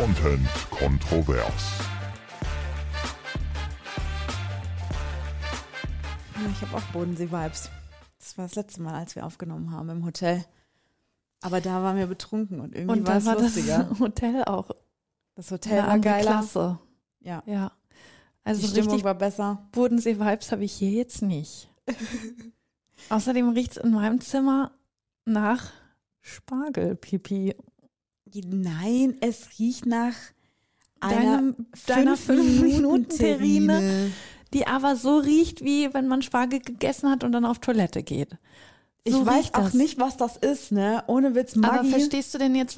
Content kontrovers. Ich habe auch Bodensee-Vibes. Das war das letzte Mal, als wir aufgenommen haben im Hotel. Aber da waren wir betrunken und irgendwie Und war es war lustiger. das Hotel auch Das Hotel war geiler. Klasse. Ja, Ja. die Also Stimmung richtig war besser. Bodensee-Vibes habe ich hier jetzt nicht. Außerdem riecht es in meinem Zimmer nach Spargelpipi. Nein, es riecht nach einer deiner fünf Minuten 5-Minuten-Terrine, die aber so riecht, wie wenn man Spargel gegessen hat und dann auf Toilette geht. Ich So weiß riecht auch das. nicht, was das ist, ne? Ohne Witz, Aber Maggi. verstehst du denn jetzt,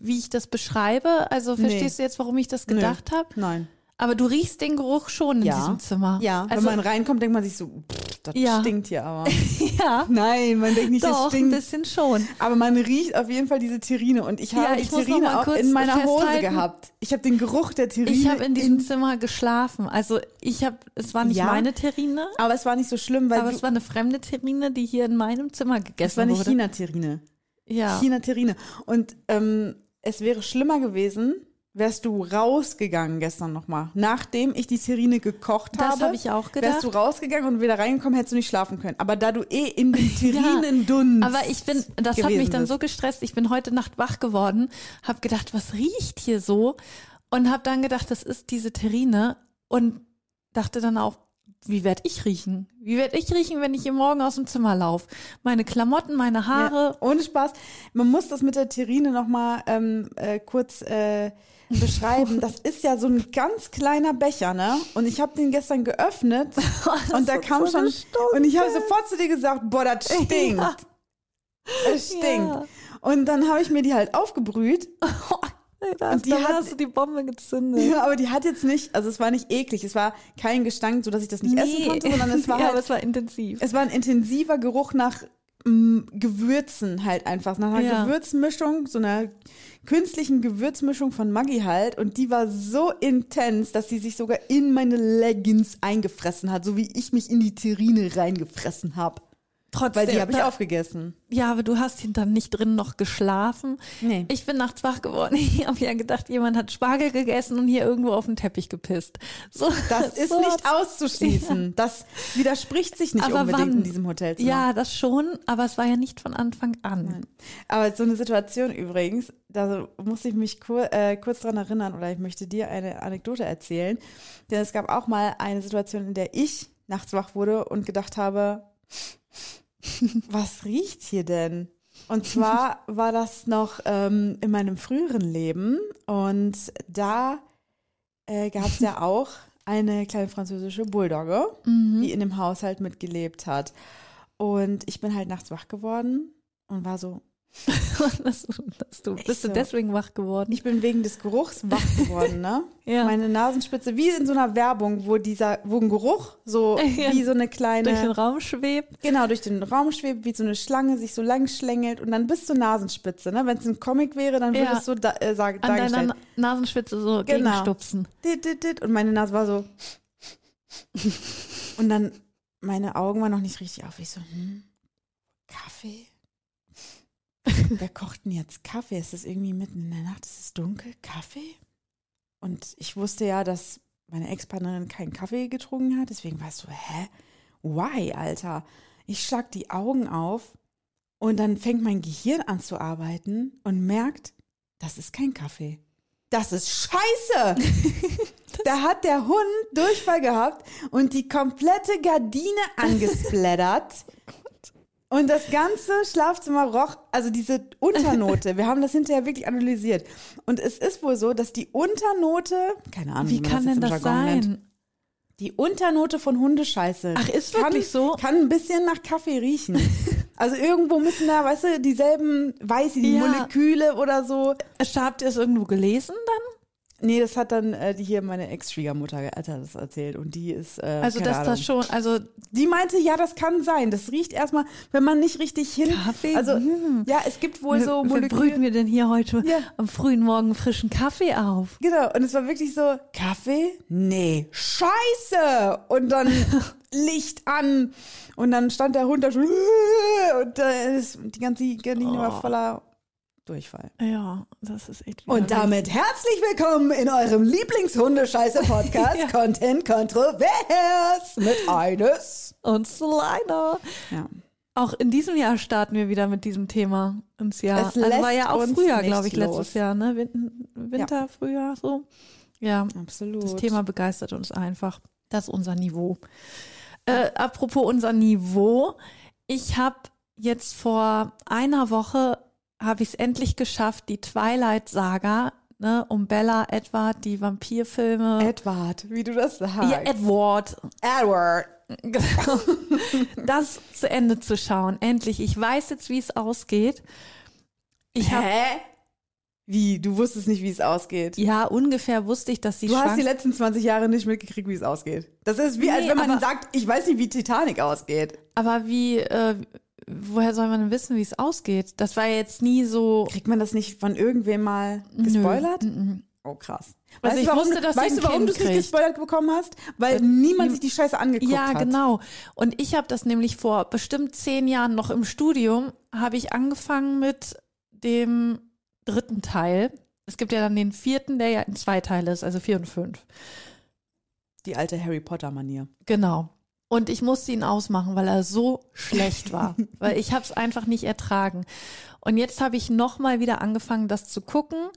wie ich das beschreibe? Also Nee. verstehst du jetzt, warum ich das gedacht habe? Nein. Aber du riechst den Geruch schon in Ja. diesem Zimmer. Ja, also, wenn man reinkommt, denkt man sich so, pff, das Ja. stinkt hier aber. ja, Nein, man denkt nicht, das doch, ein stinkt. bisschen schon. Aber man riecht auf jeden Fall diese Terrine und ich habe Ja, die ich noch Terrine auch kurz in meiner Hose festhalten. gehabt. Ich habe den Geruch der Terrine. Ich habe in diesem Zimmer geschlafen. Also ich habe, es war nicht Ja. meine Terrine, aber es war nicht so schlimm, weil aber es war eine fremde Terrine, die hier in meinem Zimmer gegessen es war wurde. China-Terrine. Ja. China-Terrine. Und ähm, es wäre schlimmer gewesen, wärst du rausgegangen gestern nochmal. Nachdem ich die Terrine gekocht Das habe, habe ich auch wärst du gedacht. rausgegangen und wieder reingekommen, hättest du nicht schlafen können. Aber da du eh in dem Terrinendunst Aber ich bin, das hat mich dann so gestresst. Ich bin heute Nacht wach geworden, habe gedacht, was riecht hier so? Und habe dann gedacht, das ist diese Terrine und dachte dann auch, wie werde ich riechen? Wie werde ich riechen, wenn ich hier morgen aus dem Zimmer laufe? Meine Klamotten, meine Haare. Ja, ohne Spaß. Man muss das mit der Terrine nochmal ähm, äh, kurz äh, beschreiben. Das ist ja so ein ganz kleiner Becher, ne? Und ich habe den gestern geöffnet und da kam so schon gestunken. und ich habe sofort zu dir gesagt, boah, das stinkt. Ja. Es stinkt. Ja. Und dann habe ich mir die halt aufgebrüht. Da Und die da hat- hast du die Bombe gezündet. Ja, aber die hat jetzt nicht, also es war nicht eklig, es war kein Gestank, so dass ich das nicht essen konnte, sondern es war ja, halt aber es war intensiv. Es war ein intensiver Geruch nach mm, Gewürzen halt einfach, nach einer Ja. Gewürzmischung, so einer künstlichen Gewürzmischung von Maggi halt und die war so intens, dass sie sich sogar in meine Leggings eingefressen hat, so wie ich mich in die Terrine reingefressen habe. Trotzdem. Weil die habe ich aufgegessen. Ja, aber du hast dann nicht drin noch geschlafen. Nee. Ich bin nachts wach geworden. Ich habe ja gedacht, jemand hat Spargel gegessen und hier irgendwo auf den Teppich gepisst. So, Das ist so nicht auszuschließen. Das widerspricht sich nicht Aber unbedingt wann? in diesem Hotelzimmer. Ja, das schon, aber es war ja nicht von Anfang an. Aber so eine Situation übrigens, da muss ich mich kur äh, kurz dran erinnern oder ich möchte dir eine Anekdote erzählen. Denn es gab auch mal eine Situation, in der ich nachts wach wurde und gedacht habe, was riecht hier denn? Und zwar war das noch ähm, in meinem früheren Leben und da äh, gab es ja auch eine kleine französische Bulldogge, die in dem Haushalt mitgelebt hat. Und ich bin halt nachts wach geworden und war so, dass du, bist so. du deswegen wach geworden? ich bin wegen des Geruchs wach geworden, ne? Ja. Meine Nasenspitze, wie in so einer Werbung, wo dieser, wo ein Geruch so Ja. wie so eine kleine, durch den Raum schwebt. genau, durch den Raum schwebt, wie so eine Schlange sich so lang schlängelt und dann bis zur Nasenspitze, ne? Wenn es ein Comic wäre, dann würde Ja. es so da, äh, sag, An dargestellt. deiner Na- Nasenspitze so Genau. gegenstupsen. Dit, dit, dit. Und meine Nase war so. Und dann, meine Augen waren noch nicht richtig auf. Ich so, hm, Kaffee? Wer kocht denn jetzt Kaffee? Ist es irgendwie mitten in der Nacht? Ist es dunkel? Kaffee? Und ich wusste ja, dass meine Ex-Partnerin keinen Kaffee getrunken hat. Deswegen war es so, hä? Why, Alter? Ich schlag die Augen auf und dann fängt mein Gehirn an zu arbeiten und merkt, das ist kein Kaffee. Das ist scheiße. da hat der Hund Durchfall gehabt und die komplette Gardine angesplattert. Und das ganze Schlafzimmer roch, also diese Unternote, wir haben das hinterher wirklich analysiert. Und es ist wohl so, dass die Unternote, keine Ahnung, Wie kann denn das Jargon nennt, sein? die Unternote von Hundescheiße. Ach, ist kann, wirklich so? Kann ein bisschen nach Kaffee riechen. Also irgendwo müssen da, weißt du, dieselben, weiß ich, die Ja. Moleküle oder so. Habt ihr es irgendwo gelesen dann? Nee, das hat dann äh, die hier meine Ex-Schwiegermutter hat das erzählt und die ist äh, Also, dass Ahnung. das schon, also Die meinte, ja, das kann sein. Das riecht erstmal, wenn man nicht richtig hin. Kaffee? Also Hm. ja, es gibt wohl so wer Moleküle. brüten wir denn hier heute Ja. am frühen Morgen frischen Kaffee auf? Genau, und es war wirklich so, Kaffee? Nee, scheiße! Und dann Licht an. Und dann stand der Hund da schon und ist, die ganze Gardine war voller Durchfall. Ja, das ist echt Und damit herzlich willkommen in eurem Lieblingshundescheiße-Podcast Ja. Content Kontrovers mit Eines. Und Sliner. Ja. Auch in diesem Jahr starten wir wieder mit diesem Thema ins Jahr. Es also war ja auch früher, glaube ich, los. letztes Jahr, ne? Win Winter, Frühjahr, so. Ja, Absolut. das Thema begeistert uns einfach. Das ist unser Niveau. Äh, apropos unser Niveau. Ich habe jetzt vor einer Woche, habe ich es endlich geschafft, die Twilight-Saga, ne, um Bella, Edward, die Vampirfilme. Edward, wie du das sagst. ja, Edward. Edward. Genau. das zu Ende zu schauen. Endlich. Ich weiß jetzt, wie es ausgeht. Ich habe Hä? Wie? Du wusstest nicht, wie es ausgeht. ja ungefähr wusste ich, dass sie Du hast die letzten 20 Jahre nicht mitgekriegt, wie es ausgeht. Das ist wie, als Nee, wenn man aber- sagt, ich weiß nicht, wie Titanic ausgeht. Aber wie, äh, woher soll man denn wissen, wie es ausgeht? Das war jetzt nie so. Kriegt man das nicht von irgendwem mal gespoilert? Nö. Mhm. Oh, krass. Also ich du, warum, wusste, dass weißt du, warum du es nicht gespoilert bekommen hast? Weil Weil niemand nie- sich die Scheiße angeguckt Ja, hat. genau. Und ich habe das nämlich vor bestimmt zehn Jahren noch im Studium, habe ich angefangen mit dem dritten Teil. Es gibt ja dann den vierten, der ja in zwei Teile ist, also vier und fünf. Die alte Harry Potter-Manier. Genau. Und ich musste ihn ausmachen, weil er so schlecht war. weil ich habe es einfach nicht ertragen. Und jetzt habe ich nochmal wieder angefangen, das zu gucken.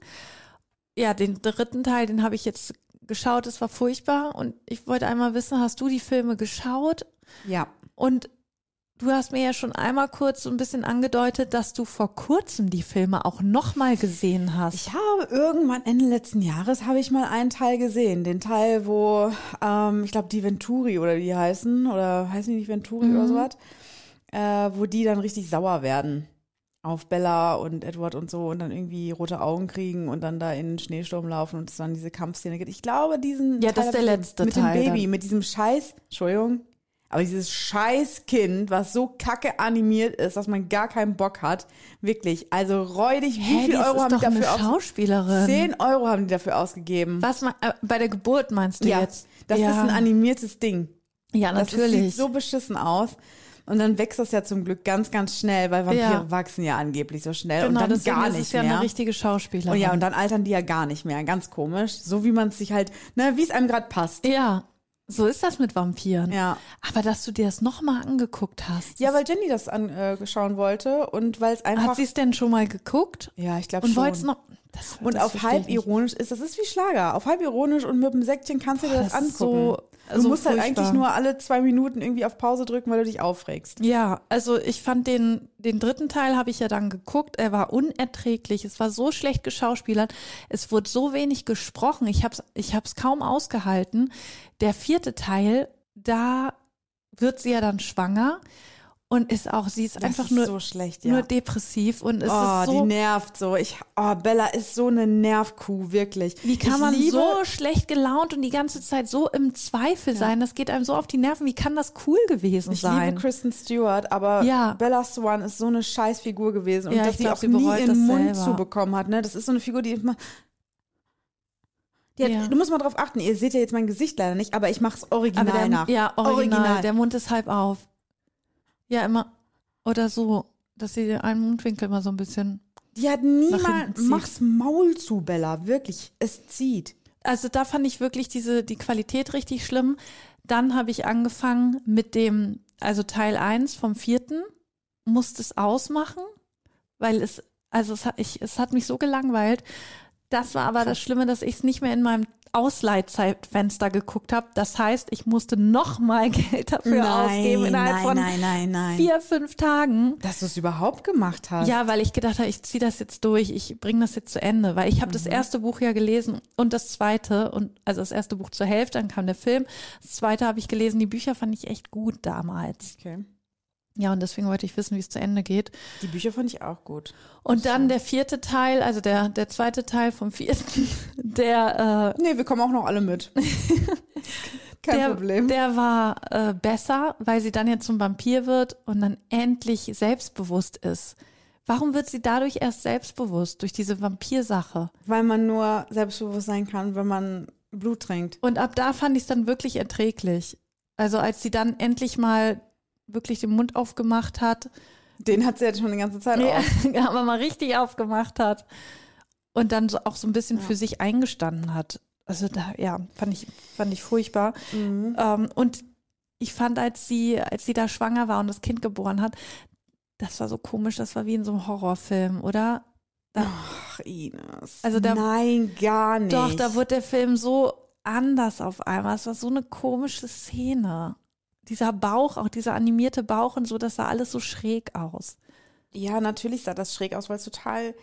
Ja, den dritten Teil, den habe ich jetzt geschaut. Es war furchtbar. Und ich wollte einmal wissen, hast du die Filme geschaut? Ja. Und du hast mir ja schon einmal kurz so ein bisschen angedeutet, dass du vor kurzem die Filme auch nochmal gesehen hast. Ich habe irgendwann Ende letzten Jahres habe ich mal einen Teil gesehen. Den Teil, wo, ähm, ich glaube, die Venturi oder wie die heißen, oder heißen die nicht Venturi Mhm. oder sowas, äh, wo die dann richtig sauer werden auf Bella und Edward und so und dann irgendwie rote Augen kriegen und dann da in den Schneesturm laufen und es dann diese Kampfszene gibt. Ich glaube, diesen Ja, das Teil ist der letzte mit Teil dem Baby, dann. mit diesem Scheiß, Entschuldigung, aber dieses scheiß Kind, was so kacke animiert ist, dass man gar keinen Bock hat, wirklich. Also räudig, wie Hä, viel Euro ist haben die dafür aus Schauspielerin. 10 Euro haben die dafür ausgegeben. Was äh, bei der Geburt meinst du ja, jetzt? das ja. ist ein animiertes Ding. Ja, Das ist, natürlich. sieht so beschissen aus. Und dann wächst das ja zum Glück ganz, ganz schnell, weil Vampire Ja. wachsen ja angeblich so schnell genau, und dann gar ist nicht es ja mehr. eine richtige Schauspielerin. und ja, und dann altern die ja gar nicht mehr. Ganz komisch. So wie man es sich halt, ne, wie es einem gerade passt. ja, so ist das mit Vampiren. Ja. Aber dass du dir das nochmal angeguckt hast. Ja, weil Jenny das anschauen äh, wollte und weil es einfach. Hat sie es denn schon mal geguckt? ja, ich glaube Und schon. wollt's noch. Das, und das auf halb ironisch ist, das ist wie Schlager. Auf halb ironisch und mit dem Säckchen kannst du dir Boah, das, das angucken. so- du so musst halt furchtbar. eigentlich nur alle zwei Minuten irgendwie auf Pause drücken, weil du dich aufregst. Ja, also ich fand den, den dritten Teil habe ich ja dann geguckt. Er war unerträglich. Es war so schlecht geschauspielert. Es wurde so wenig gesprochen. Ich habe es ich hab's kaum ausgehalten. Der vierte Teil, da wird sie ja dann schwanger und ist auch, sie ist Das einfach ist nur, so schlecht, ja. nur depressiv und es oh, ist die so, nervt so. Ich, oh, Bella ist so eine Nervkuh, wirklich. wie kann ich man liebe, so schlecht gelaunt und die ganze Zeit so im Zweifel sein? Das geht einem so auf die Nerven. Wie kann das cool gewesen Ich sein? liebe Kristen Stewart, aber Ja. Bella Swan ist so eine Scheißfigur gewesen. Und Ja, dass ich sie auch sie nie ihren Mund selber. zubekommen hat. Ne? Das ist so eine Figur, die immer. Die hat, Ja. Du musst mal drauf achten, ihr seht ja jetzt mein Gesicht leider nicht, aber ich mache es original der, nach. Ja, original. Der Mund ist halb auf. Ja, immer. Oder so, dass sie den einen Mundwinkel mal so ein bisschen. Die hat niemand. zieht. Mach's Maul zu, Bella. Wirklich. Es zieht. Also da fand ich wirklich diese, die Qualität richtig schlimm. Dann habe ich angefangen mit dem, also Teil 1 vom vierten, musste es ausmachen, weil es, also es hat, ich, es hat mich so gelangweilt. Das war aber das Schlimme, dass ich es nicht mehr in meinem Ausleihzeitfenster geguckt habe. Das heißt, ich musste noch mal Geld dafür ausgeben innerhalb nein, von nein, nein, nein. vier, fünf Tagen. Dass du es überhaupt gemacht hast. Ja, weil ich gedacht habe, ich ziehe das jetzt durch, ich bringe das jetzt zu Ende, weil ich habe Mhm. das erste Buch ja gelesen und das zweite und also das erste Buch zur Hälfte, dann kam der Film, das zweite habe ich gelesen, die Bücher fand ich echt gut damals. Okay. Ja, und deswegen wollte ich wissen, wie es zu Ende geht. Die Bücher fand ich auch gut. Und dann der vierte Teil, also der der zweite Teil vom vierten, der äh, Nee, wir kommen auch noch alle mit. Kein der, Problem. Der war äh, besser, weil sie dann jetzt zum Vampir wird und dann endlich selbstbewusst ist. Warum wird sie dadurch erst selbstbewusst? Durch diese Vampirsache. Weil man nur selbstbewusst sein kann, wenn man Blut trinkt. Und ab da fand ich es dann wirklich erträglich. Also als sie dann endlich mal wirklich den Mund aufgemacht hat Den hat sie jetzt schon die ganze Zeit Ja, auf. aber mal richtig aufgemacht hat und dann so auch so ein bisschen für sich eingestanden hat. Also da, ja, fand ich, fand ich furchtbar. Mhm. Ähm, und ich fand, als sie, als sie da schwanger war und das Kind geboren hat, das war so komisch, das war wie in so einem Horrorfilm, oder? Da, Ach, Ines. Also da- Nein, gar nicht. Doch, da wird der Film so anders auf einmal. Es war so eine komische Szene. Dieser Bauch, auch dieser animierte Bauch und so, das sah alles so schräg aus. Ja, natürlich sah das schräg aus, weil es total,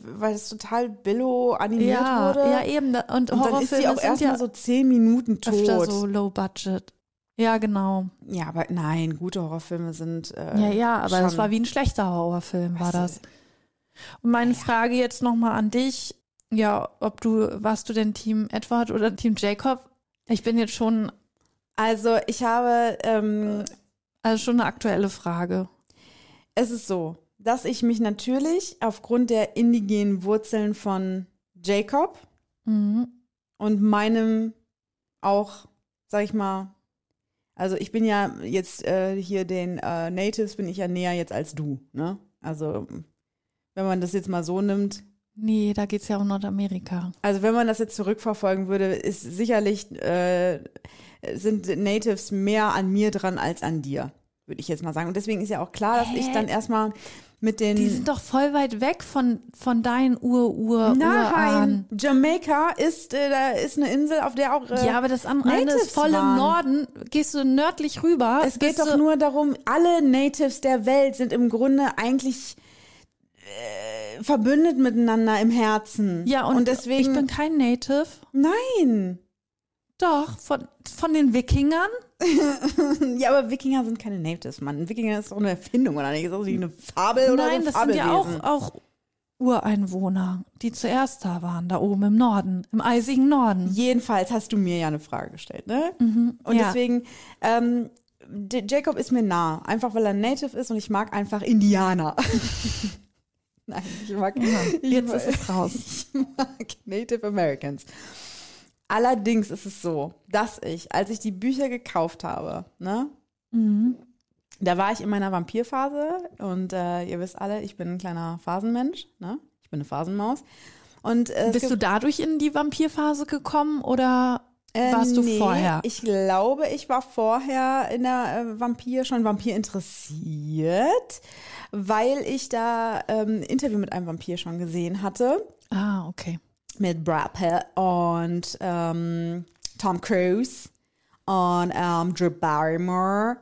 weil es total billo animiert Ja, wurde. ja eben. Und, Und dann ist sie auch erstmal ja so zehn Minuten tot. öfter so low budget. Ja, genau. Ja, aber nein, gute Horrorfilme sind. Äh, Ja, ja, aber das war wie ein schlechter Horrorfilm, war das. Und meine Frage jetzt nochmal an dich. Ja, ob du, warst du denn Team Edward oder Team Jacob? Ich bin jetzt schon, Also ich habe, ähm, also schon eine aktuelle Frage. es ist so, dass ich mich natürlich aufgrund der indigenen Wurzeln von Jacob Mhm. und meinem auch, sag ich mal, also ich bin ja jetzt äh, hier den äh, Natives bin ich ja näher jetzt als du, ne? Also wenn man das jetzt mal so nimmt, Nee, da geht's ja um Nordamerika. also wenn man das jetzt zurückverfolgen würde, ist sicherlich äh, sind Natives mehr an mir dran als an dir, würde ich jetzt mal sagen. Und deswegen ist ja auch klar, dass ich Hä? dann erstmal mit den Die sind doch voll weit weg von, von deinen Ur-Ur-Uran. Nein, Jamaika ist äh, da ist eine Insel, auf der auch äh, Ja, aber das andere Natives ist voll im waren. Norden. Gehst du nördlich rüber? Es geht doch nur darum, alle Natives der Welt sind im Grunde eigentlich äh, verbündet miteinander im Herzen. Ja, und, deswegen. ich bin kein Native. nein. Doch, von, von den Wikingern. Ja, aber Wikinger sind keine Natives, Mann. Ein Wikinger ist doch eine Erfindung, oder nicht? Ist das nicht eine Fabel oder Nein, so das sind ja auch, auch Ureinwohner, die zuerst da waren, da oben im Norden, im eisigen Norden. Jedenfalls hast du mir ja eine Frage gestellt, ne? Mhm, Und ja. deswegen, ähm, Jacob ist mir nah, einfach weil er Native ist und ich mag einfach Indianer. Nein, ich mag, ich Jetzt mag, ist es raus. ich mag Native Americans. Allerdings ist es so, dass ich, als ich die Bücher gekauft habe, ne, Mhm. da war ich in meiner Vampirphase und äh, ihr wisst alle, ich bin ein kleiner Phasenmensch, ne? Ich bin eine Phasenmaus. Und äh, Bist du dadurch in die Vampirphase gekommen oder Äh, warst du nee, vorher? Ich glaube, ich war vorher in der äh, Vampir schon Vampir interessiert, weil ich da ähm, ein Interview mit einem Vampir schon gesehen hatte Ah, okay. Mit Brad Pitt und ähm, Tom Cruise und ähm, Drew Barrymore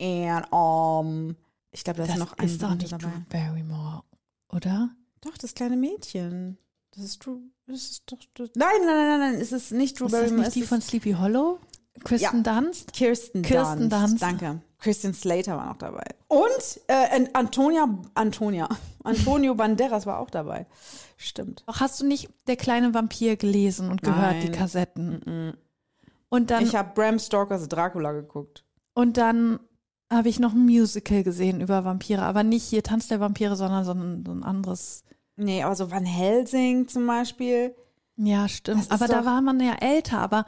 und ähm, ich glaube, da ist Das noch ein ist doch nicht dabei. Drew Barrymore, oder? Doch, das kleine Mädchen. Das ist Drew. Das ist doch. Das, nein, nein, nein, nein, nein, es ist nicht Drew Ist das Barrymore. nicht es die von Sleepy Hollow? Kristen Dunst? Kirsten, Kirsten Dunst. Dunst. Danke. Christian Slater war noch dabei. Und äh, An- Antonia, Antonia, Antonio Banderas war auch dabei. Stimmt. Doch hast du nicht Der kleine Vampir gelesen und gehört, die Nein. Kassetten? Und dann, Ich habe Bram Stokers Dracula geguckt. und dann habe ich noch ein Musical gesehen über Vampire, aber nicht hier Tanz der Vampire, sondern so ein, so ein anderes. Nee, aber so Van Helsing zum Beispiel. Ja, stimmt. Aber da war man ja älter, aber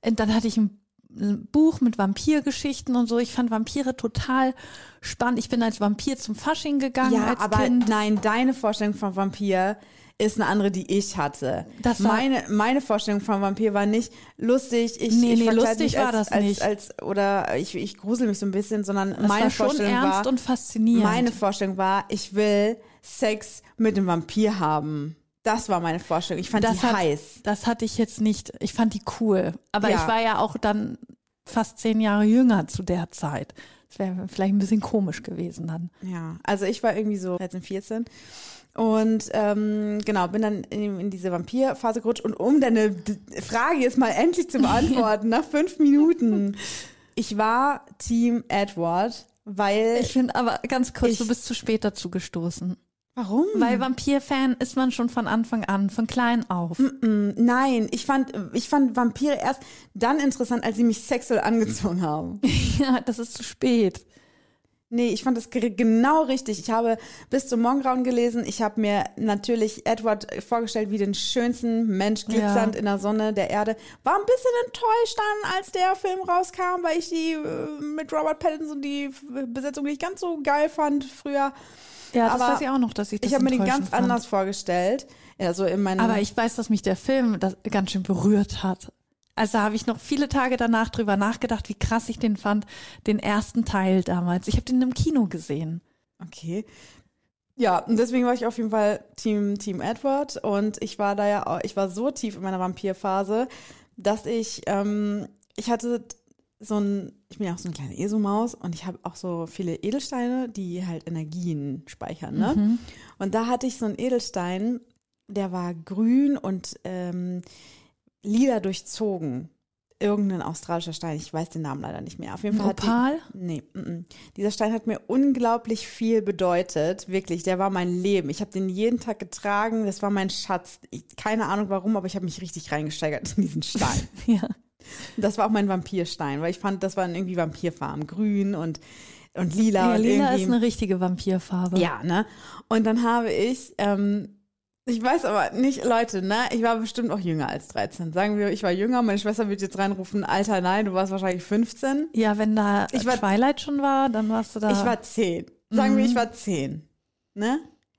äh, dann hatte ich ein, ein Buch mit Vampirgeschichten und so. Ich fand Vampire total spannend. Ich bin als Vampir zum Fasching gegangen Ja, als aber Kind. nein, deine Vorstellung von Vampir ist eine andere, die ich hatte. Das war- meine, meine Vorstellung von Vampir war nicht lustig. Ich, Nee, ich nee, lustig war als, das als, nicht. Als, oder ich, ich grusel mich so ein bisschen, sondern Das meine war schon Vorstellung ernst war, und faszinierend. Meine Vorstellung war, ich will Sex mit einem Vampir haben. Das war meine Vorstellung. Ich fand das die hat, heiß. Das hatte ich jetzt nicht. Ich fand die cool. Aber Ja. ich war ja auch dann fast zehn Jahre jünger zu der Zeit. Das wäre vielleicht ein bisschen komisch gewesen dann. Ja, also ich war irgendwie so 13, 14. Und ähm, genau, bin dann in, in diese Vampirphase gerutscht. Und um deine Frage jetzt mal endlich zu beantworten, nach fünf Minuten. Ich war Team Edward, weil. Ich finde aber ganz kurz, Ich- du bist zu spät dazu gestoßen. Warum? Weil Vampir-Fan ist man schon von Anfang an, von klein auf. Mm, Nein, ich fand, ich fand Vampire erst dann interessant, als sie mich sexuell angezogen haben. Ja, das ist zu spät. Nee, ich fand das ge- genau richtig. Ich habe bis zum Morgengrauen gelesen. Ich habe mir natürlich Edward vorgestellt wie den schönsten Mensch, glitzernd Ja. in der Sonne der Erde. War ein bisschen enttäuscht dann, als der Film rauskam, weil ich die äh, mit Robert Pattinson die Besetzung nicht ganz so geil fand früher. Ja, das Aber weiß ich auch noch, dass ich das Ich habe mir den ganz fand. anders vorgestellt. Also in meinem Aber ich weiß, dass mich der Film das ganz schön berührt hat. Also habe ich noch viele Tage danach drüber nachgedacht, wie krass ich den fand, den ersten Teil damals. Ich habe den im Kino gesehen. Okay. Ja, und deswegen war ich auf jeden Fall Team, Team Edward und ich war da ja auch, ich war so tief in meiner Vampirphase, dass ich, ähm, ich hatte so ein, ich bin ja auch so eine kleine ESO-Maus und ich habe auch so viele Edelsteine, die halt Energien speichern, ne? Mhm. Und da hatte ich so einen Edelstein, der war grün und ähm, lila durchzogen. Irgendein australischer Stein, ich weiß den Namen leider nicht mehr. Auf jeden Fall die, Opal? Nee, mm, mm. dieser Stein hat mir unglaublich viel bedeutet. Wirklich, der war mein Leben. Ich habe den jeden Tag getragen. Das war mein Schatz. Ich, keine Ahnung warum, aber ich habe mich richtig reingesteigert in diesen Stein. Ja. Das war auch mein Vampirstein, weil ich fand, das waren irgendwie Vampirfarben. Grün und, und lila. ja lila ist eine richtige Vampirfarbe. ja, ne? Und dann habe ich, ähm, ich weiß aber nicht, Leute, ne? Ich war bestimmt auch jünger als 13. Sagen wir, ich war jünger, meine Schwester wird jetzt reinrufen, Alter, nein, du warst wahrscheinlich 15. Ja, wenn da Ich war- Twilight schon war, dann warst du da. Ich war 10. Sagen wir, ich war 10. Ne?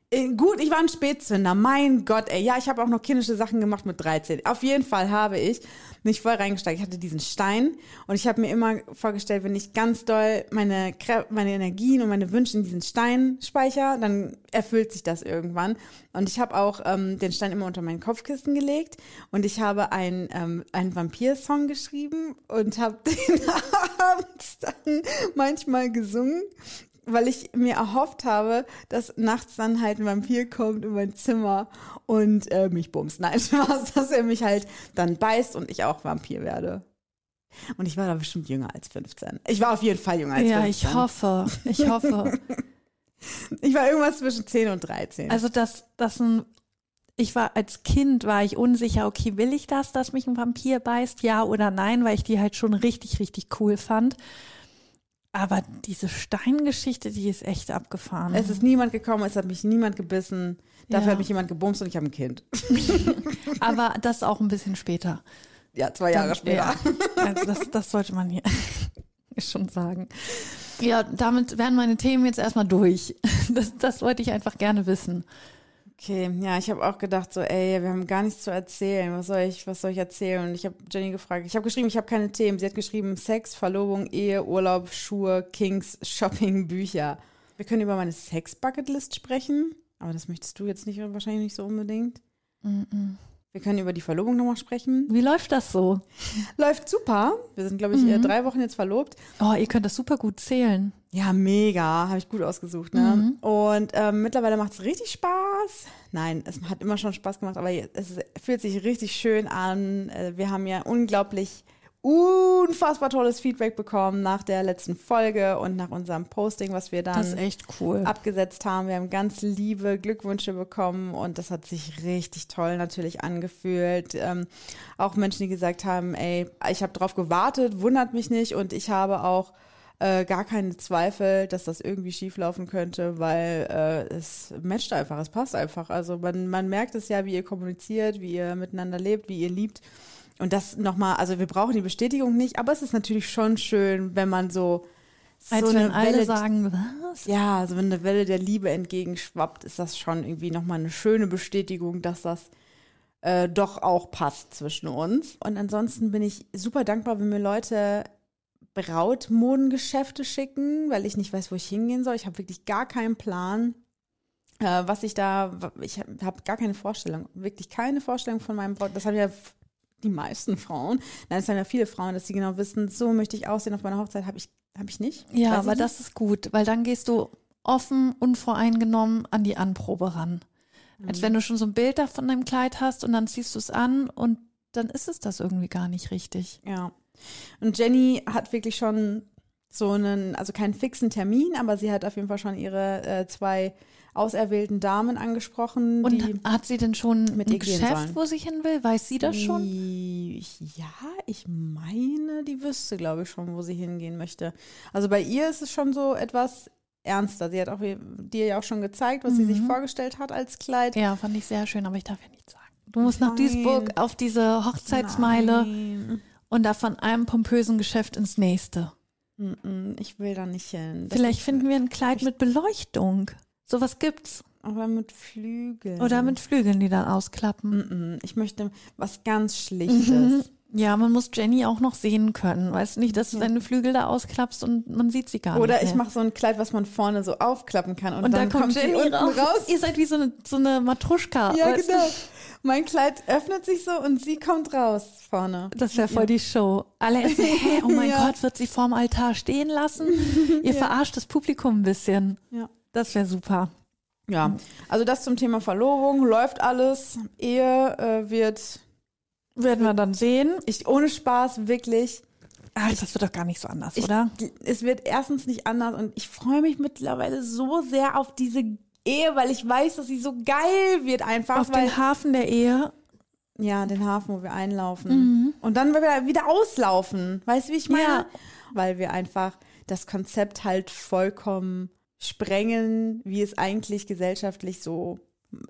Äh, Gut, ich war ein Spätzünder. Mein Gott, ey. Ja, ich habe auch noch kindische Sachen gemacht mit 13. Auf jeden Fall habe ich mich voll reingesteigt. Ich hatte diesen Stein und ich habe mir immer vorgestellt, wenn ich ganz doll meine, meine Energien und meine Wünsche in diesen Stein speichere, dann erfüllt sich das irgendwann. Und ich habe auch ähm, den Stein immer unter mein Kopfkissen gelegt und ich habe ein, ähm, einen Vampir-Song geschrieben und habe den abends dann manchmal gesungen weil ich mir erhofft habe, dass nachts dann halt ein Vampir kommt in mein Zimmer und äh, mich bumst. Nein, Spaß, dass er mich halt dann beißt und ich auch Vampir werde. Und ich war da bestimmt jünger als 15. Ich war auf jeden Fall jünger als ja, 15. ich hoffe. Ich hoffe. Ich war irgendwas zwischen 10 und 13. Also dass das ein ich war als Kind war ich unsicher, okay, will ich das, dass mich ein Vampir beißt, ja oder nein, weil ich die halt schon richtig richtig cool fand. Aber diese Steingeschichte, die ist echt abgefahren. es ist niemand gekommen, es hat mich niemand gebissen. Dafür Ja. hat mich jemand gebumst und ich habe ein Kind. Aber das auch ein bisschen später. Ja, zwei Jahre Dann- später. Ja. Also das, das sollte man hier schon sagen. Ja, damit wären meine Themen jetzt erstmal durch. Das, das wollte ich einfach gerne wissen. Okay, ja, ich habe auch gedacht so, ey, wir haben gar nichts zu erzählen. Was soll ich, was soll ich erzählen? Und ich habe Jenny gefragt. Ich habe geschrieben, ich habe keine Themen. Sie hat geschrieben Sex, Verlobung, Ehe, Urlaub, Schuhe, Kings, Shopping, Bücher. Wir können über meine Sex-Bucketlist sprechen, aber das möchtest du jetzt nicht wahrscheinlich nicht so unbedingt. Wir können über die Verlobung nochmal sprechen. Wie läuft das so? Läuft super. Wir sind, glaube ich, äh, drei Wochen jetzt verlobt. Oh, ihr könnt das super gut zählen. Ja, mega. Habe ich gut ausgesucht, ne? Und ähm, mittlerweile macht es richtig Spaß. Nein, es hat immer schon Spaß gemacht, aber es fühlt sich richtig schön an. Äh, Wir haben ja unglaublich, unfassbar tolles Feedback bekommen nach der letzten Folge und nach unserem Posting, was wir dann cool. abgesetzt haben. Wir haben ganz liebe Glückwünsche bekommen und das hat sich richtig toll natürlich angefühlt. Ähm, auch Menschen, die gesagt haben, ey, ich habe drauf gewartet, wundert mich nicht und ich habe auch äh, gar keine Zweifel, dass das irgendwie schieflaufen könnte, weil äh, es matcht einfach, es passt einfach. Also man, man merkt es ja, wie ihr kommuniziert, wie ihr miteinander lebt, wie ihr liebt. Und das nochmal, also wir brauchen die Bestätigung nicht, aber es ist natürlich schon schön, wenn man so, Als so wenn eine alle Welle, sagen, was? ja, also wenn eine Welle der Liebe entgegenschwappt, ist das schon irgendwie nochmal eine schöne Bestätigung, dass das äh, doch auch passt zwischen uns. Und ansonsten bin ich super dankbar, wenn mir Leute Brautmodengeschäfte schicken, weil ich nicht weiß, wo ich hingehen soll. Ich habe wirklich gar keinen Plan, äh, was ich da, ich habe hab gar keine Vorstellung, wirklich keine Vorstellung von meinem Braut. Das haben ja die meisten Frauen. Nein, es haben ja viele Frauen, dass sie genau wissen, so möchte ich aussehen auf meiner Hochzeit, habe ich, hab ich nicht. Ja, Weiß aber nicht. das ist gut, weil dann gehst du offen, unvoreingenommen an die Anprobe ran. Als wenn du schon so ein Bild da von deinem Kleid hast und dann ziehst du es an und dann ist es das irgendwie gar nicht richtig. Ja. Und Jenny hat wirklich schon so einen, also keinen fixen Termin, aber sie hat auf jeden Fall schon ihre äh, zwei auserwählten Damen angesprochen. Und hat sie denn schon mit ein Geschäft, wo sie hin will? Weiß sie das schon? Ja, ich meine, die wüsste, glaube ich, schon, wo sie hingehen möchte. Also bei ihr ist es schon so etwas ernster. Sie hat auch dir ja auch schon gezeigt, was sie sich vorgestellt hat als Kleid. Ja, fand ich sehr schön, aber ich darf ja nichts sagen. Du musst nach Nein. Duisburg auf diese Hochzeitsmeile Nein. Und da von einem pompösen Geschäft ins nächste. Ich will da nicht hin. Das Vielleicht finden wir ein Kleid mit Beleuchtung. Sowas gibt's. Aber mit Flügeln. Oder mit Flügeln, die dann ausklappen. Ich möchte was ganz Schlichtes. Ja, man muss Jenny auch noch sehen können. Weißt du nicht, dass du deine Flügel da ausklappst und man sieht sie gar Oder nicht. ich mehr. mache so ein Kleid, was man vorne so aufklappen kann. Und, und dann da kommt sie Jenny unten raus. raus. Ihr seid wie so eine, so eine Matruschka. Ja, weißt genau. Mein Kleid öffnet sich so und sie kommt raus vorne. Das wäre voll die Show. Alle essen, hä, oh mein Ja. Gott, wird sie vorm Altar stehen lassen? Ihr verarscht das Publikum ein bisschen. Ja. Das wäre super. Ja, also das zum Thema Verlobung. Läuft alles. Ehe äh, wird, Werden wir dann sehen. ich ohne Spaß, wirklich. Ach, das wird doch gar nicht so anders, Ich, oder? Es wird erstens nicht anders und ich freue mich mittlerweile so sehr auf diese Ehe, weil ich weiß, dass sie so geil wird einfach. Auf den Hafen der Ehe. Ja, den Hafen, wo wir einlaufen. Und dann wieder, wieder auslaufen. Weißt du, wie ich meine? Ja. Weil wir einfach das Konzept halt vollkommen sprengen, wie es eigentlich gesellschaftlich so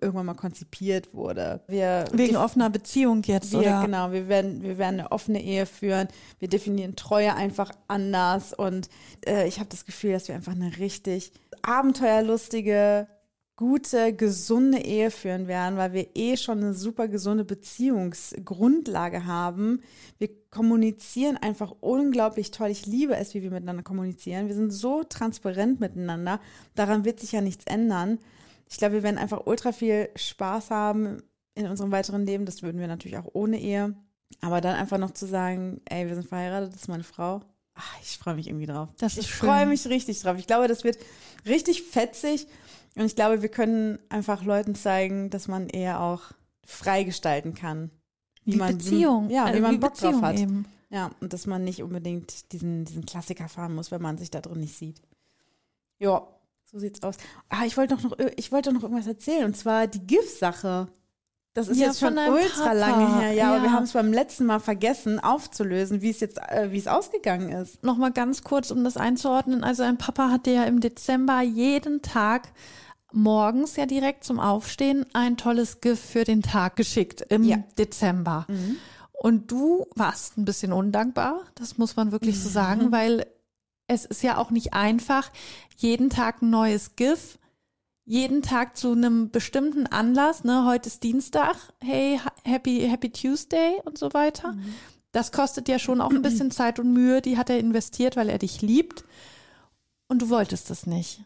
irgendwann mal konzipiert wurde. Wir Wegen offener Beziehung jetzt, wir, oder? genau, wir werden, wir werden eine offene Ehe führen. Wir definieren Treue einfach anders. Und äh, ich habe das Gefühl, dass wir einfach eine richtig abenteuerlustige, gute, gesunde Ehe führen werden, weil wir eh schon eine super gesunde Beziehungsgrundlage haben. Wir kommunizieren einfach unglaublich toll. Ich liebe es, wie wir miteinander kommunizieren. Wir sind so transparent miteinander. Daran wird sich ja nichts ändern. Ich glaube, wir werden einfach ultra viel Spaß haben in unserem weiteren Leben. Das würden wir natürlich auch ohne Ehe. Aber dann einfach noch zu sagen, ey, wir sind verheiratet, das ist meine Frau. Ach, ich freue mich irgendwie drauf. Das ich freue mich richtig drauf. Ich glaube, das wird richtig fetzig. Und ich glaube, wir können einfach Leuten zeigen, dass man eher auch frei gestalten kann. Wie Die man, Beziehung. Wie, ja, wie äh, man die Bock Beziehung drauf hat. Eben. Ja, und dass man nicht unbedingt diesen, diesen Klassiker fahren muss, wenn man sich da drin nicht sieht. Ja, so sieht's aus. Ah, ich wollte doch noch, ich wollte noch irgendwas erzählen, und zwar die GIF-Sache. Das ist Ja, jetzt schon ultra Papa. lange her, ja, aber wir Ja. haben es beim letzten Mal vergessen aufzulösen, wie es jetzt, äh, wie es ausgegangen ist. Nochmal ganz kurz, um das einzuordnen. Also ein Papa hat dir ja im Dezember jeden Tag morgens ja direkt zum Aufstehen ein tolles GIF für den Tag geschickt im Ja. Dezember. Und du warst ein bisschen undankbar, das muss man wirklich so sagen, weil es ist ja auch nicht einfach, jeden Tag ein neues GIF, jeden Tag zu einem bestimmten Anlass, ne, heute ist Dienstag, hey, ha- happy, happy Tuesday und so weiter. Das kostet ja schon auch ein bisschen Zeit und Mühe, die hat er investiert, weil er dich liebt. Und du wolltest es nicht.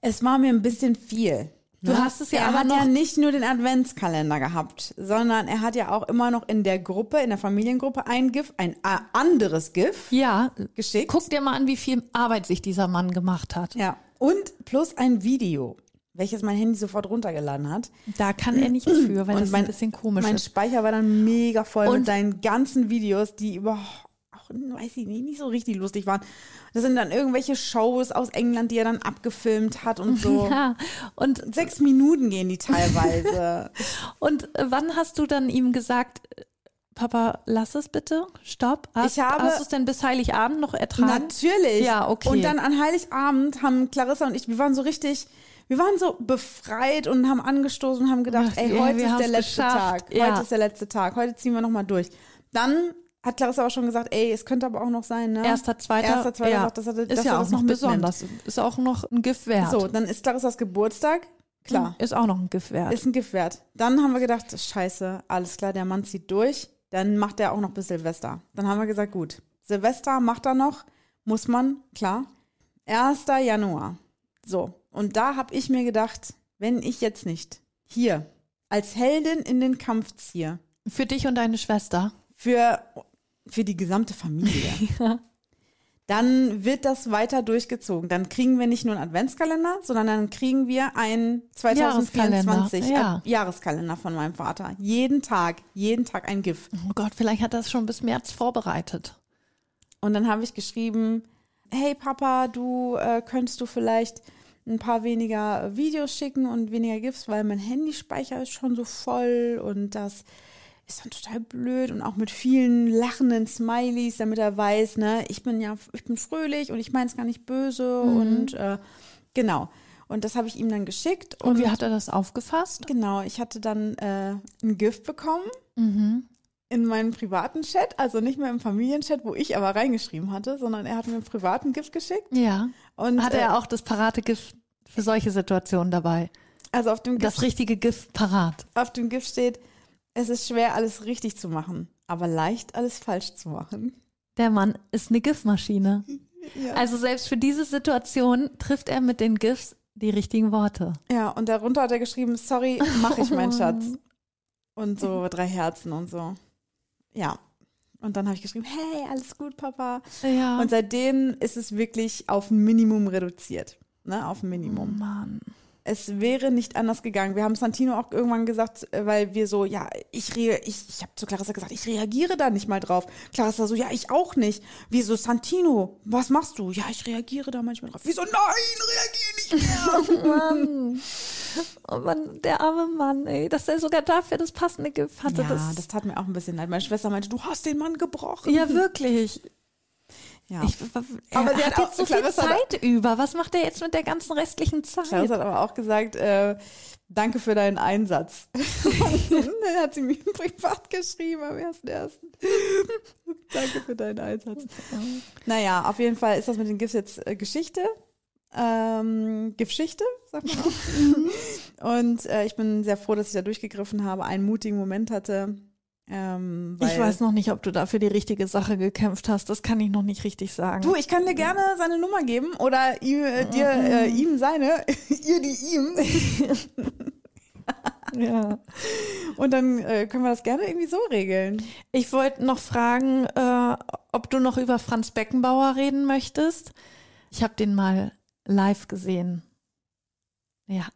Es war mir ein bisschen viel. Du ne? hast es ja er aber hat ja nicht nur den Adventskalender gehabt, sondern er hat ja auch immer noch in der Gruppe, in der Familiengruppe ein GIF, ein äh, anderes GIF Ja, geschickt. guck dir mal an, wie viel Arbeit sich dieser Mann gemacht hat. Ja, und plus ein Video, welches mein Handy sofort runtergeladen hat. Da kann er nichts für, weil Und das mein- ein bisschen komisch Mein ist. Speicher war dann mega voll Und- mit seinen ganzen Videos, die überhaupt auch, weiß ich nicht, nicht so richtig lustig waren. Das sind dann irgendwelche Shows aus England, die er dann abgefilmt hat und so. Ja, und, Sechs Minuten gehen die teilweise. und äh, wann hast du dann ihm gesagt, Papa, lass es bitte, stopp? Hast, Ich habe- hast du es denn bis Heiligabend noch ertragen? Natürlich. Ja, okay. Und dann an Heiligabend haben Clarissa und ich, wir waren so richtig, wir waren so befreit und haben angestoßen und haben gedacht, Ach, ey, ja, heute ist der letzte geschafft. Tag. Ja. Heute ist der letzte Tag. Heute ziehen wir nochmal durch. Dann hat Clarissa auch schon gesagt, ey, es könnte aber auch noch sein, ne? Erster, zweiter, Erster, zweiter ja, sagt, dass er, dass ist er ja das auch noch mitnimmt. besonders. Ist auch noch ein GIF wert. So, dann ist Clarissas Geburtstag. Klar, Ist auch noch ein GIF wert. ist ein Gift wert. Dann haben wir gedacht, scheiße, alles klar, der Mann zieht durch. Dann macht er auch noch bis Silvester. Dann haben wir gesagt, gut, Silvester macht er noch, muss man, klar. 1. Januar. So, und da habe ich mir gedacht, wenn ich jetzt nicht hier als Heldin in den Kampf ziehe, Für dich und deine Schwester. für, für die gesamte Familie, dann wird das weiter durchgezogen. Dann kriegen wir nicht nur einen Adventskalender, sondern dann kriegen wir einen 2024 Jahreskalender, ja. Jahreskalender von meinem Vater. Jeden Tag, jeden Tag ein Gift. Oh Gott, vielleicht hat er es schon bis März vorbereitet. Und dann habe ich geschrieben, hey Papa, du äh, könntest du vielleicht ein paar weniger Videos schicken und weniger GIFs, weil mein Handyspeicher ist schon so voll und das ist dann total blöd und auch mit vielen lachenden Smileys, damit er weiß, ne, ich bin ja, ich bin fröhlich und ich meine es gar nicht böse und äh, Genau. Und das habe ich ihm dann geschickt. Und wie hat er das aufgefasst? Genau, ich hatte dann äh, ein Gift bekommen Mhm. in meinen privaten Chat, also nicht mehr im Familienchat, wo ich aber reingeschrieben hatte, sondern er hat mir einen privaten Gift geschickt. Ja. Und Hat äh, er auch das parate Gift für solche Situationen dabei? also auf dem, Gift, Das richtige Gift parat. auf dem Gift steht, es ist schwer, alles richtig zu machen, aber leicht, alles falsch zu machen. Der Mann ist eine Giftmaschine. Ja. Also selbst für diese Situation trifft er mit den Gifts die richtigen Worte. Ja, und darunter hat er geschrieben, sorry, mach ich, mein Schatz. Und so drei Herzen und so. Ja. Und dann habe ich geschrieben, hey, alles gut, Papa. Ja. Und seitdem ist es wirklich auf ein Minimum reduziert. Ne, auf ein Minimum. Mann. Es wäre nicht anders gegangen. Wir haben Santino auch irgendwann gesagt, äh, weil wir so, ja, ich rea ich, ich habe zu Clarissa gesagt, ich reagiere da nicht mal drauf. Clarissa so, ja, ich auch nicht. Wieso, Santino, was machst du? Ja, ich reagiere da manchmal drauf. Wieso, nein, reagiere nicht mehr. Mann. Oh Mann, der arme Mann, ey, dass er sogar dafür das passende Gift hatte. ja, das, das tat mir auch ein bisschen leid. Meine Schwester meinte, du hast den Mann gebrochen. ja, wirklich. Ja. Ich, er Aber sie hat hat auch- jetzt so viel Clarissa hat- Zeit über. Was macht er jetzt mit der ganzen restlichen Zeit? Clarissa hat aber auch gesagt, äh, danke für deinen Einsatz. dann hat sie mir privat geschrieben am 1.1. danke für deinen Einsatz. Naja, auf jeden Fall ist das mit den GIFs jetzt äh, Geschichte. Ähm, Geschichte, sagt man auch. Und äh, ich bin sehr froh, dass ich da durchgegriffen habe, einen mutigen Moment hatte. Ähm, Ich weiß noch nicht, ob du da für die richtige Sache gekämpft hast. Das kann ich noch nicht richtig sagen. Du, ich kann dir gerne seine Nummer geben oder ihm, äh, dir äh, ihm seine, ihr die ihm. ja. Und dann äh, können wir das gerne irgendwie so regeln. Ich wollte noch fragen, äh, ob du noch über Franz Beckenbauer reden möchtest. Ich habe den mal live gesehen. Ja.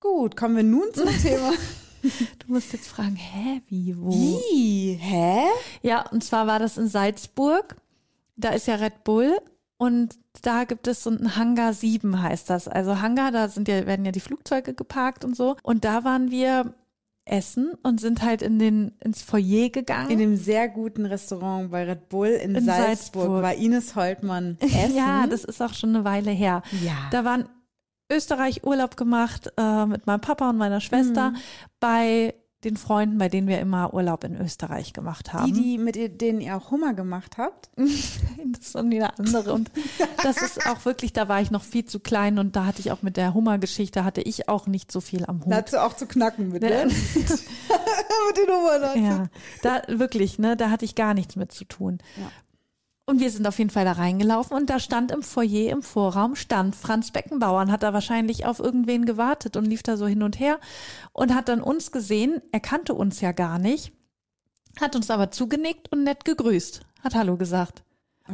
Gut, kommen wir nun zum Thema. Du musst jetzt fragen, hä, wie, wo? Wie? Hä? Ja, und zwar war das in Salzburg. Da ist ja Red Bull und da gibt es so ein Hangar 7 heißt das. Also Hangar, da sind ja, werden ja die Flugzeuge geparkt und so. Und da waren wir essen und sind halt in den, ins Foyer gegangen. In dem sehr guten Restaurant bei Red Bull in, In Salzburg, Salzburg. war Ines Holtmann essen. Ja, das ist auch schon eine Weile her. ja. Da waren Österreich Urlaub gemacht äh, mit meinem Papa und meiner Schwester Mhm. bei den Freunden, bei denen wir immer Urlaub in Österreich gemacht haben. die, die mit denen ihr auch Hummer gemacht habt. Das ist dann wieder andere. Und das ist auch wirklich, da war ich noch viel zu klein und da hatte ich auch mit der Hummergeschichte, hatte ich auch nicht so viel am Hut. Dazu auch zu knacken mit, ne? mit den Hummern. Ja, da wirklich, ne, da hatte ich gar nichts mit zu tun. Ja. Und wir sind auf jeden Fall da reingelaufen und da stand im Foyer, im Vorraum, stand Franz Beckenbauer und hat da wahrscheinlich auf irgendwen gewartet und lief da so hin und her und hat dann uns gesehen. Er kannte uns ja gar nicht, hat uns aber zugenickt und nett gegrüßt, hat Hallo gesagt.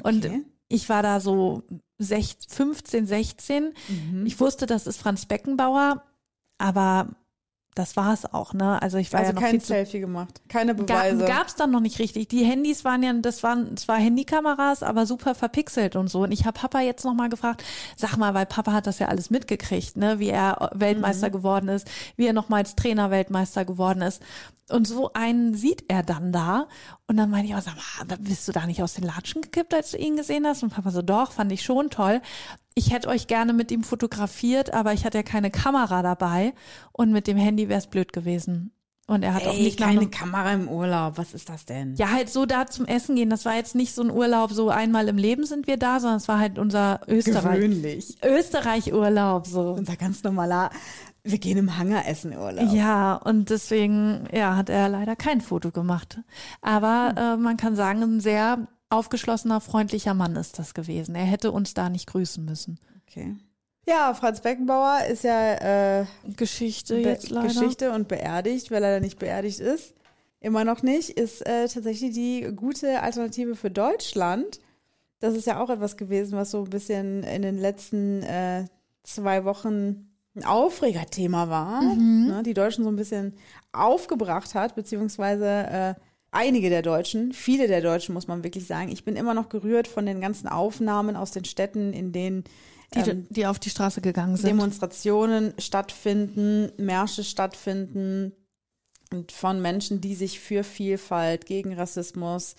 Und Okay. ich war da so 16, 15, 16. Mhm. Ich wusste, das ist Franz Beckenbauer, aber das war es auch, ne? Also ich war also ja noch kein viel zu Selfie gemacht. Keine Beweise. Gab es dann noch nicht richtig. Die Handys waren ja, das waren zwar Handykameras, aber super verpixelt und so. Und ich habe Papa jetzt noch mal gefragt, sag mal, weil Papa hat das ja alles mitgekriegt, ne, wie er Mhm. Weltmeister geworden ist, wie er noch mal als Trainer Weltmeister geworden ist. Und so einen sieht er dann da. Und dann meine ich auch, sag mal, bist du da nicht aus den Latschen gekippt, als du ihn gesehen hast? Und Papa so, doch, fand ich schon toll. Ich hätte euch gerne mit ihm fotografiert, aber ich hatte ja keine Kamera dabei. Und mit dem Handy wäre es blöd gewesen. Und er hat auch Ey, nicht nach keine einem- Kamera im Urlaub. Was ist das denn? ja, halt so da zum Essen gehen. Das war jetzt nicht so ein Urlaub, so einmal im Leben sind wir da, sondern es war halt unser Österreich. Gewöhnlich. Österreich-Urlaub, so. Unser ganz normaler, wir gehen im Hangar essen Urlaub. Ja, und deswegen, ja, hat er leider kein Foto gemacht. Aber äh, man kann sagen, ein sehr aufgeschlossener, freundlicher Mann ist das gewesen. Er hätte uns da nicht grüßen müssen. Okay. Ja, Franz Beckenbauer ist ja äh, Geschichte jetzt leider. Geschichte und beerdigt, weil er leider nicht beerdigt ist. Immer noch nicht, ist äh, tatsächlich die gute Alternative für Deutschland. Das ist ja auch etwas gewesen, was so ein bisschen in den letzten äh, zwei Wochen ein Aufregerthema war, Mhm. ne, die Deutschen so ein bisschen aufgebracht hat, beziehungsweise äh, einige der Deutschen, viele der Deutschen muss man wirklich sagen. Ich bin immer noch gerührt von den ganzen Aufnahmen aus den Städten, in denen Die, ähm, die auf die Straße gegangen sind. Demonstrationen stattfinden, Märsche stattfinden und von Menschen, die sich für Vielfalt, gegen Rassismus,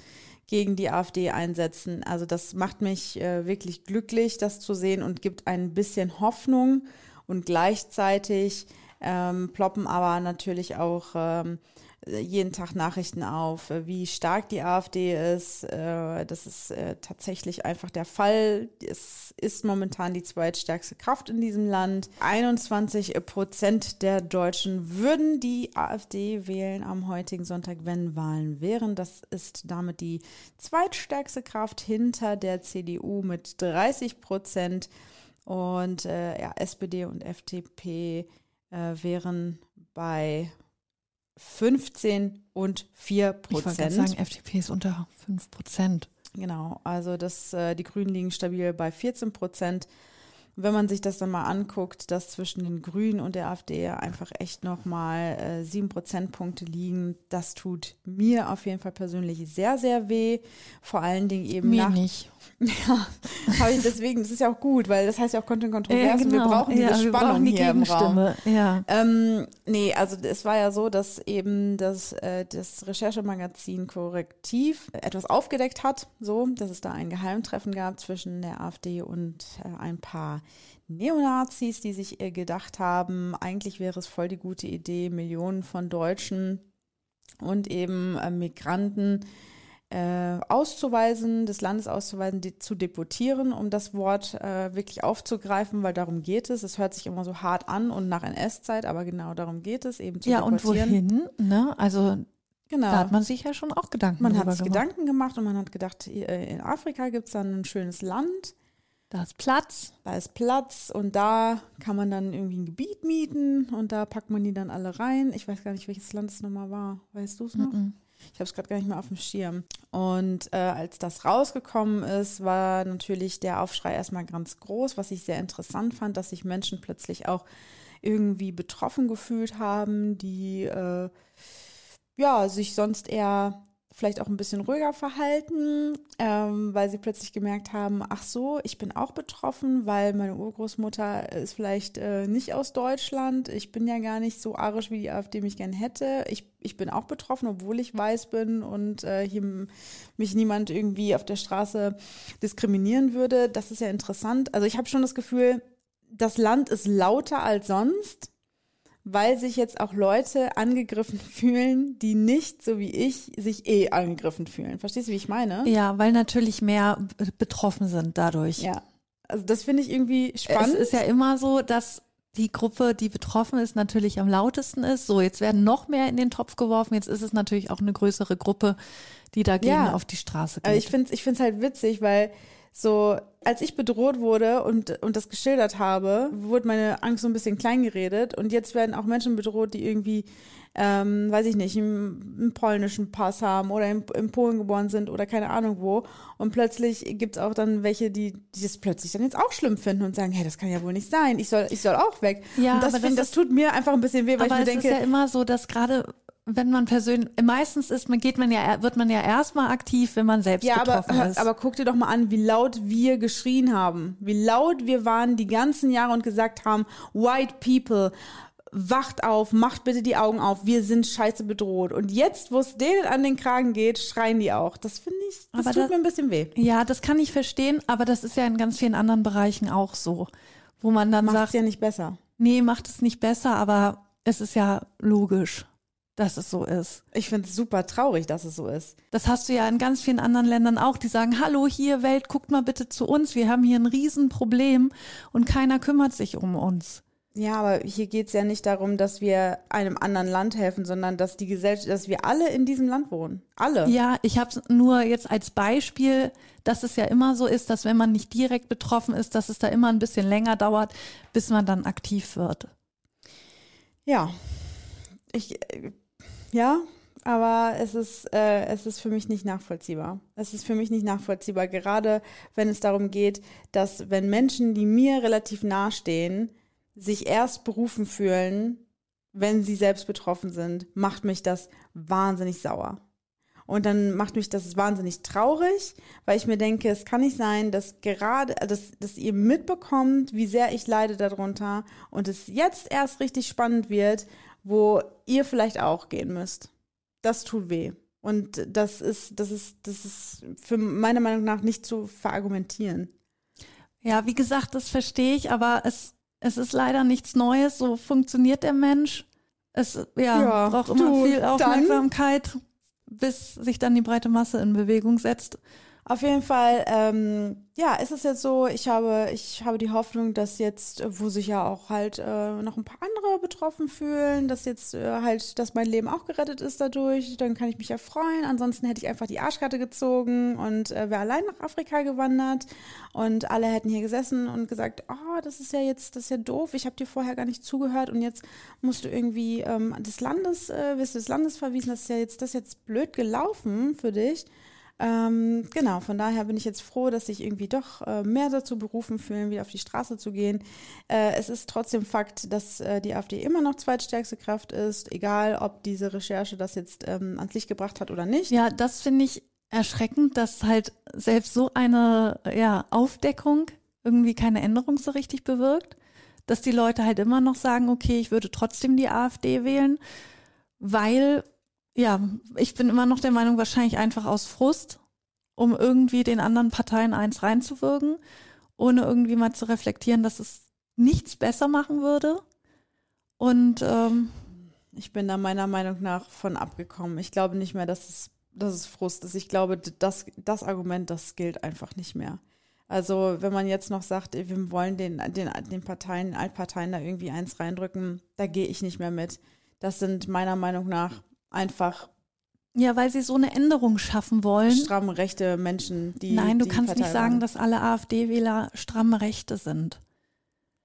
gegen die AfD einsetzen. Also das macht mich äh, wirklich glücklich, das zu sehen und gibt ein bisschen Hoffnung und gleichzeitig ähm, ploppen aber natürlich auch ähm, jeden Tag Nachrichten auf, äh, wie stark die AfD ist. Äh, das ist äh, tatsächlich einfach der Fall. Es ist momentan die zweitstärkste Kraft in diesem Land. 21 Prozent der Deutschen würden die AfD wählen am heutigen Sonntag, wenn Wahlen wären. Das ist damit die zweitstärkste Kraft hinter der CDU mit 30 Prozent. Und äh, ja, SPD und FDP äh, wären bei 15 und 4 Prozent. Ich wollte sagen, FDP ist unter 5 Prozent. Genau, also das, äh, die Grünen liegen stabil bei 14 Prozent wenn man sich das dann mal anguckt, dass zwischen den Grünen und der AfD einfach echt nochmal äh, sieben Prozentpunkte liegen, das tut mir auf jeden Fall persönlich sehr, sehr weh. Vor allen Dingen eben mir nach. nicht. Ja, habe ich deswegen, das ist ja auch gut, weil das heißt ja auch Content Kontrovers Ja, und wir genau. brauchen diese Ja, wir Spannung brauchen die hier im Raum. Ja. Ähm, nee, also es war ja so, dass eben das, äh, das Recherchemagazin Korrektiv etwas aufgedeckt hat, so, dass es da ein Geheimtreffen gab zwischen der AfD und äh, ein paar Neonazis, die sich gedacht haben, eigentlich wäre es voll die gute Idee, Millionen von Deutschen und eben äh, Migranten äh, auszuweisen, des Landes auszuweisen, die, zu deportieren, um das Wort äh, wirklich aufzugreifen, weil darum geht es. Es hört sich immer so hart an und nach NS-Zeit, aber genau darum geht es, eben zu Ja, und deportieren. wohin? Ne? Also Genau. da hat man sich ja schon auch Gedanken man hat sich gemacht. Gedanken gemacht und man hat gedacht, äh, in Afrika gibt es dann ein schönes Land, Da ist Platz. da ist Platz und da kann man dann irgendwie ein Gebiet mieten und da packt man die dann alle rein. Ich weiß gar nicht, welches Land es nochmal war. Weißt du es noch? Mhm. Ich habe es gerade gar nicht mehr auf dem Schirm. Und äh, als das rausgekommen ist, war natürlich der Aufschrei erstmal ganz groß, was ich sehr interessant fand, dass sich Menschen plötzlich auch irgendwie betroffen gefühlt haben, die äh, ja sich sonst eher vielleicht auch ein bisschen ruhiger verhalten, ähm, weil sie plötzlich gemerkt haben, ach so, ich bin auch betroffen, weil meine Urgroßmutter ist vielleicht äh, nicht aus Deutschland. Ich bin ja gar nicht so arisch, wie die AfD mich gern hätte. Ich, ich bin auch betroffen, obwohl ich weiß bin und äh, hier mich niemand irgendwie auf der Straße diskriminieren würde. Das ist ja interessant. Also ich habe schon das Gefühl, das Land ist lauter als sonst weil sich jetzt auch Leute angegriffen fühlen, die nicht, so wie ich, sich eh angegriffen fühlen. Verstehst du, wie ich meine? Ja, weil natürlich mehr betroffen sind dadurch. Ja. Also das finde ich irgendwie spannend. Es ist ja immer so, dass die Gruppe, die betroffen ist, natürlich am lautesten ist. So, jetzt werden noch mehr in den Topf geworfen. Jetzt ist es natürlich auch eine größere Gruppe, die dagegen Ja. auf die Straße geht. Aber ich finde es ich find's halt witzig, weil so, als ich bedroht wurde und, und das geschildert habe, wurde meine Angst so ein bisschen klein geredet. Und jetzt werden auch Menschen bedroht, die irgendwie, ähm, weiß ich nicht, einen, einen polnischen Pass haben oder in, in Polen geboren sind oder keine Ahnung wo. Und plötzlich gibt es auch dann welche, die, die das plötzlich dann jetzt auch schlimm finden und sagen, hey, das kann ja wohl nicht sein. Ich soll, ich soll auch weg. Ja, und das, aber das find, das ist- tut mir einfach ein bisschen weh, weil Aber ich mir es denke, ist ja immer so, dass gerade wenn man persönlich, meistens ist man, geht man ja, wird man ja erstmal aktiv, wenn man selbst Ja, aber, betroffen ist. aber guck dir doch mal an, wie laut wir geschrien haben. Wie laut wir waren die ganzen Jahre und gesagt haben, White People, wacht auf, macht bitte die Augen auf, wir sind scheiße bedroht. Und jetzt, wo es denen an den Kragen geht, schreien die auch. Das finde ich, das Aber tut da- mir ein bisschen weh. ja, das kann ich verstehen, aber das ist ja in ganz vielen anderen Bereichen auch so, wo man dann Macht es sagt, ja nicht besser. nee, macht es nicht besser, aber es ist ja logisch, dass es so ist. Ich finde es super traurig, dass es so ist. Das hast du ja in ganz vielen anderen Ländern auch, die sagen, hallo hier Welt, guckt mal bitte zu uns, wir haben hier ein Riesenproblem und keiner kümmert sich um uns. Ja, aber hier geht es ja nicht darum, dass wir einem anderen Land helfen, sondern dass die Gesellschaft, dass wir alle in diesem Land wohnen. Alle. Ja, ich habe es nur jetzt als Beispiel, dass es ja immer so ist, dass wenn man nicht direkt betroffen ist, dass es da immer ein bisschen länger dauert, bis man dann aktiv wird. Ja. Ich, äh, ja, aber es ist, äh, es ist für mich nicht nachvollziehbar. Es ist für mich nicht nachvollziehbar, gerade wenn es darum geht, dass wenn Menschen, die mir relativ nahestehen, sich erst berufen fühlen, wenn sie selbst betroffen sind, macht mich das wahnsinnig sauer. Und dann macht mich das wahnsinnig traurig, weil ich mir denke, es kann nicht sein, dass gerade, dass, dass ihr mitbekommt, wie sehr ich leide darunter und es jetzt erst richtig spannend wird, wo ihr vielleicht auch gehen müsst. Das tut weh. Und das ist, das ist, das ist für meiner Meinung nach nicht zu verargumentieren. Ja, wie gesagt, das verstehe ich, aber es, es ist leider nichts Neues. So funktioniert der Mensch. Es ja, Ja, braucht immer du, viel Aufmerksamkeit, bis sich dann die breite Masse in Bewegung setzt. Auf jeden Fall, ähm, ja, ist es jetzt so, ich habe, ich habe die Hoffnung, dass jetzt, äh, wo sich ja auch halt äh, noch ein paar andere betroffen fühlen, dass jetzt äh, halt, dass mein Leben auch gerettet ist dadurch, dann kann ich mich ja freuen. Ansonsten hätte ich einfach die Arschkarte gezogen und äh, wäre allein nach Afrika gewandert und alle hätten hier gesessen und gesagt, oh, das ist ja jetzt, das ist ja doof, ich habe dir vorher gar nicht zugehört und jetzt musst du irgendwie ähm, des Landes, äh, wirst du des Landes verwiesen, das ist ja jetzt, das ist jetzt blöd gelaufen für dich. Ähm, genau, von daher bin ich jetzt froh, dass sich irgendwie doch äh, mehr dazu berufen fühlen, wieder auf die Straße zu gehen. Äh, es ist trotzdem Fakt, dass äh, die AfD immer noch zweitstärkste Kraft ist, egal ob diese Recherche das jetzt ähm, ans Licht gebracht hat oder nicht. Ja, das finde ich erschreckend, dass halt selbst so eine ja, Aufdeckung irgendwie keine Änderung so richtig bewirkt. Dass die Leute halt immer noch sagen, okay, ich würde trotzdem die AfD wählen, weil, ja, ich bin immer noch der Meinung, wahrscheinlich einfach aus Frust, um irgendwie den anderen Parteien eins reinzuwirken, ohne irgendwie mal zu reflektieren, dass es nichts besser machen würde. Und ähm, Ich bin da meiner Meinung nach von abgekommen. Ich glaube nicht mehr, dass es, dass es Frust ist. Ich glaube, das, das Argument, das gilt einfach nicht mehr. Also wenn man jetzt noch sagt, wir wollen den, den, den Parteien, Altparteien da irgendwie eins reindrücken, da gehe ich nicht mehr mit. Das sind meiner Meinung nach einfach ja, weil sie so eine Änderung schaffen wollen. stramm rechte Menschen, die. Nein, du die kannst nicht sagen, waren. dass alle AfD-Wähler stramme Rechte sind.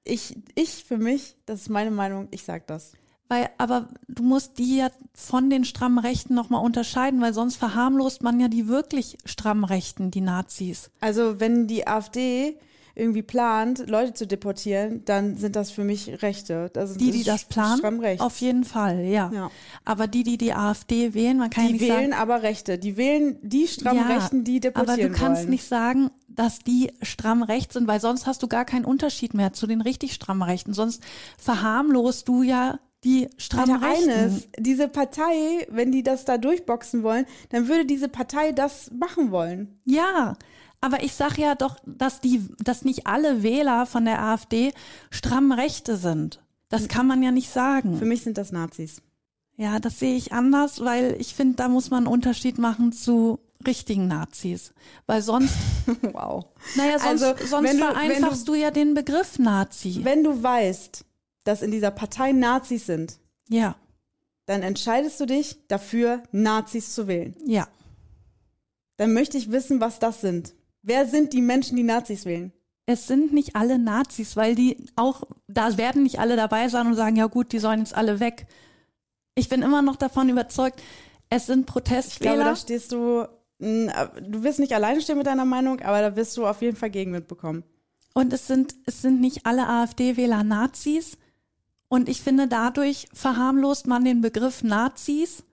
Ich, ich für mich, das ist meine Meinung, ich sag das. Weil, aber du musst die ja von den strammen Rechten nochmal unterscheiden, weil sonst verharmlost man ja die wirklich strammen Rechten, die Nazis. Also wenn die AfD irgendwie plant, Leute zu deportieren, dann sind das für mich Rechte. Das Die, die das planen, stramm auf jeden Fall, ja. Ja. Aber die, die die AfD wählen, man kann ja Die nicht wählen sagen, aber Rechte. Die wählen die strammen Ja, Rechten, die aber deportieren du kannst wollen. nicht sagen, dass die stramm rechts sind, weil sonst hast du gar keinen Unterschied mehr zu den richtig strammen Rechten. Sonst verharmlost du ja die strammen Alter, Rechten. eines, diese Partei, wenn die das da durchboxen wollen, dann würde diese Partei das machen wollen. Ja, aber ich sag ja doch, dass die, dass nicht alle Wähler von der AfD stramm Rechte sind. Das kann man ja nicht Für sagen. mich sind das Nazis. Ja, das sehe ich anders, weil ich finde, da muss man einen Unterschied machen zu richtigen Nazis. Weil sonst, wow. naja, sonst, Also, sonst du- vereinfachst du, ja den Begriff Nazi. Wenn du weißt, dass in dieser Partei Nazis sind, Ja, dann entscheidest du dich dafür, Nazis zu wählen. ja. Dann möchte ich wissen, was das sind. Wer sind die Menschen, die Nazis wählen? Es sind nicht alle Nazis, weil die auch, da werden nicht alle dabei sein und sagen, ja gut, die sollen jetzt alle weg. Ich bin immer noch davon überzeugt, es sind Ich glaube, Protestwähler. da stehst du, mh, du wirst nicht alleine stehen mit deiner Meinung, aber da wirst du auf jeden Fall Gegenwind bekommen. Und es sind, es sind nicht alle AfD-Wähler Nazis. Und ich finde, dadurch verharmlost man den Begriff Nazis.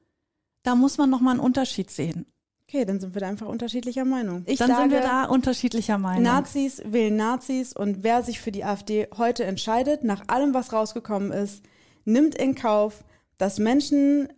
Da muss man nochmal einen Unterschied sehen. Okay, dann sind wir da einfach unterschiedlicher Meinung. Ich Dann sage, sind wir da unterschiedlicher Meinung. Nazis wählen Nazis und wer sich für die AfD heute entscheidet, nach allem, was rausgekommen ist, nimmt in Kauf, dass Menschen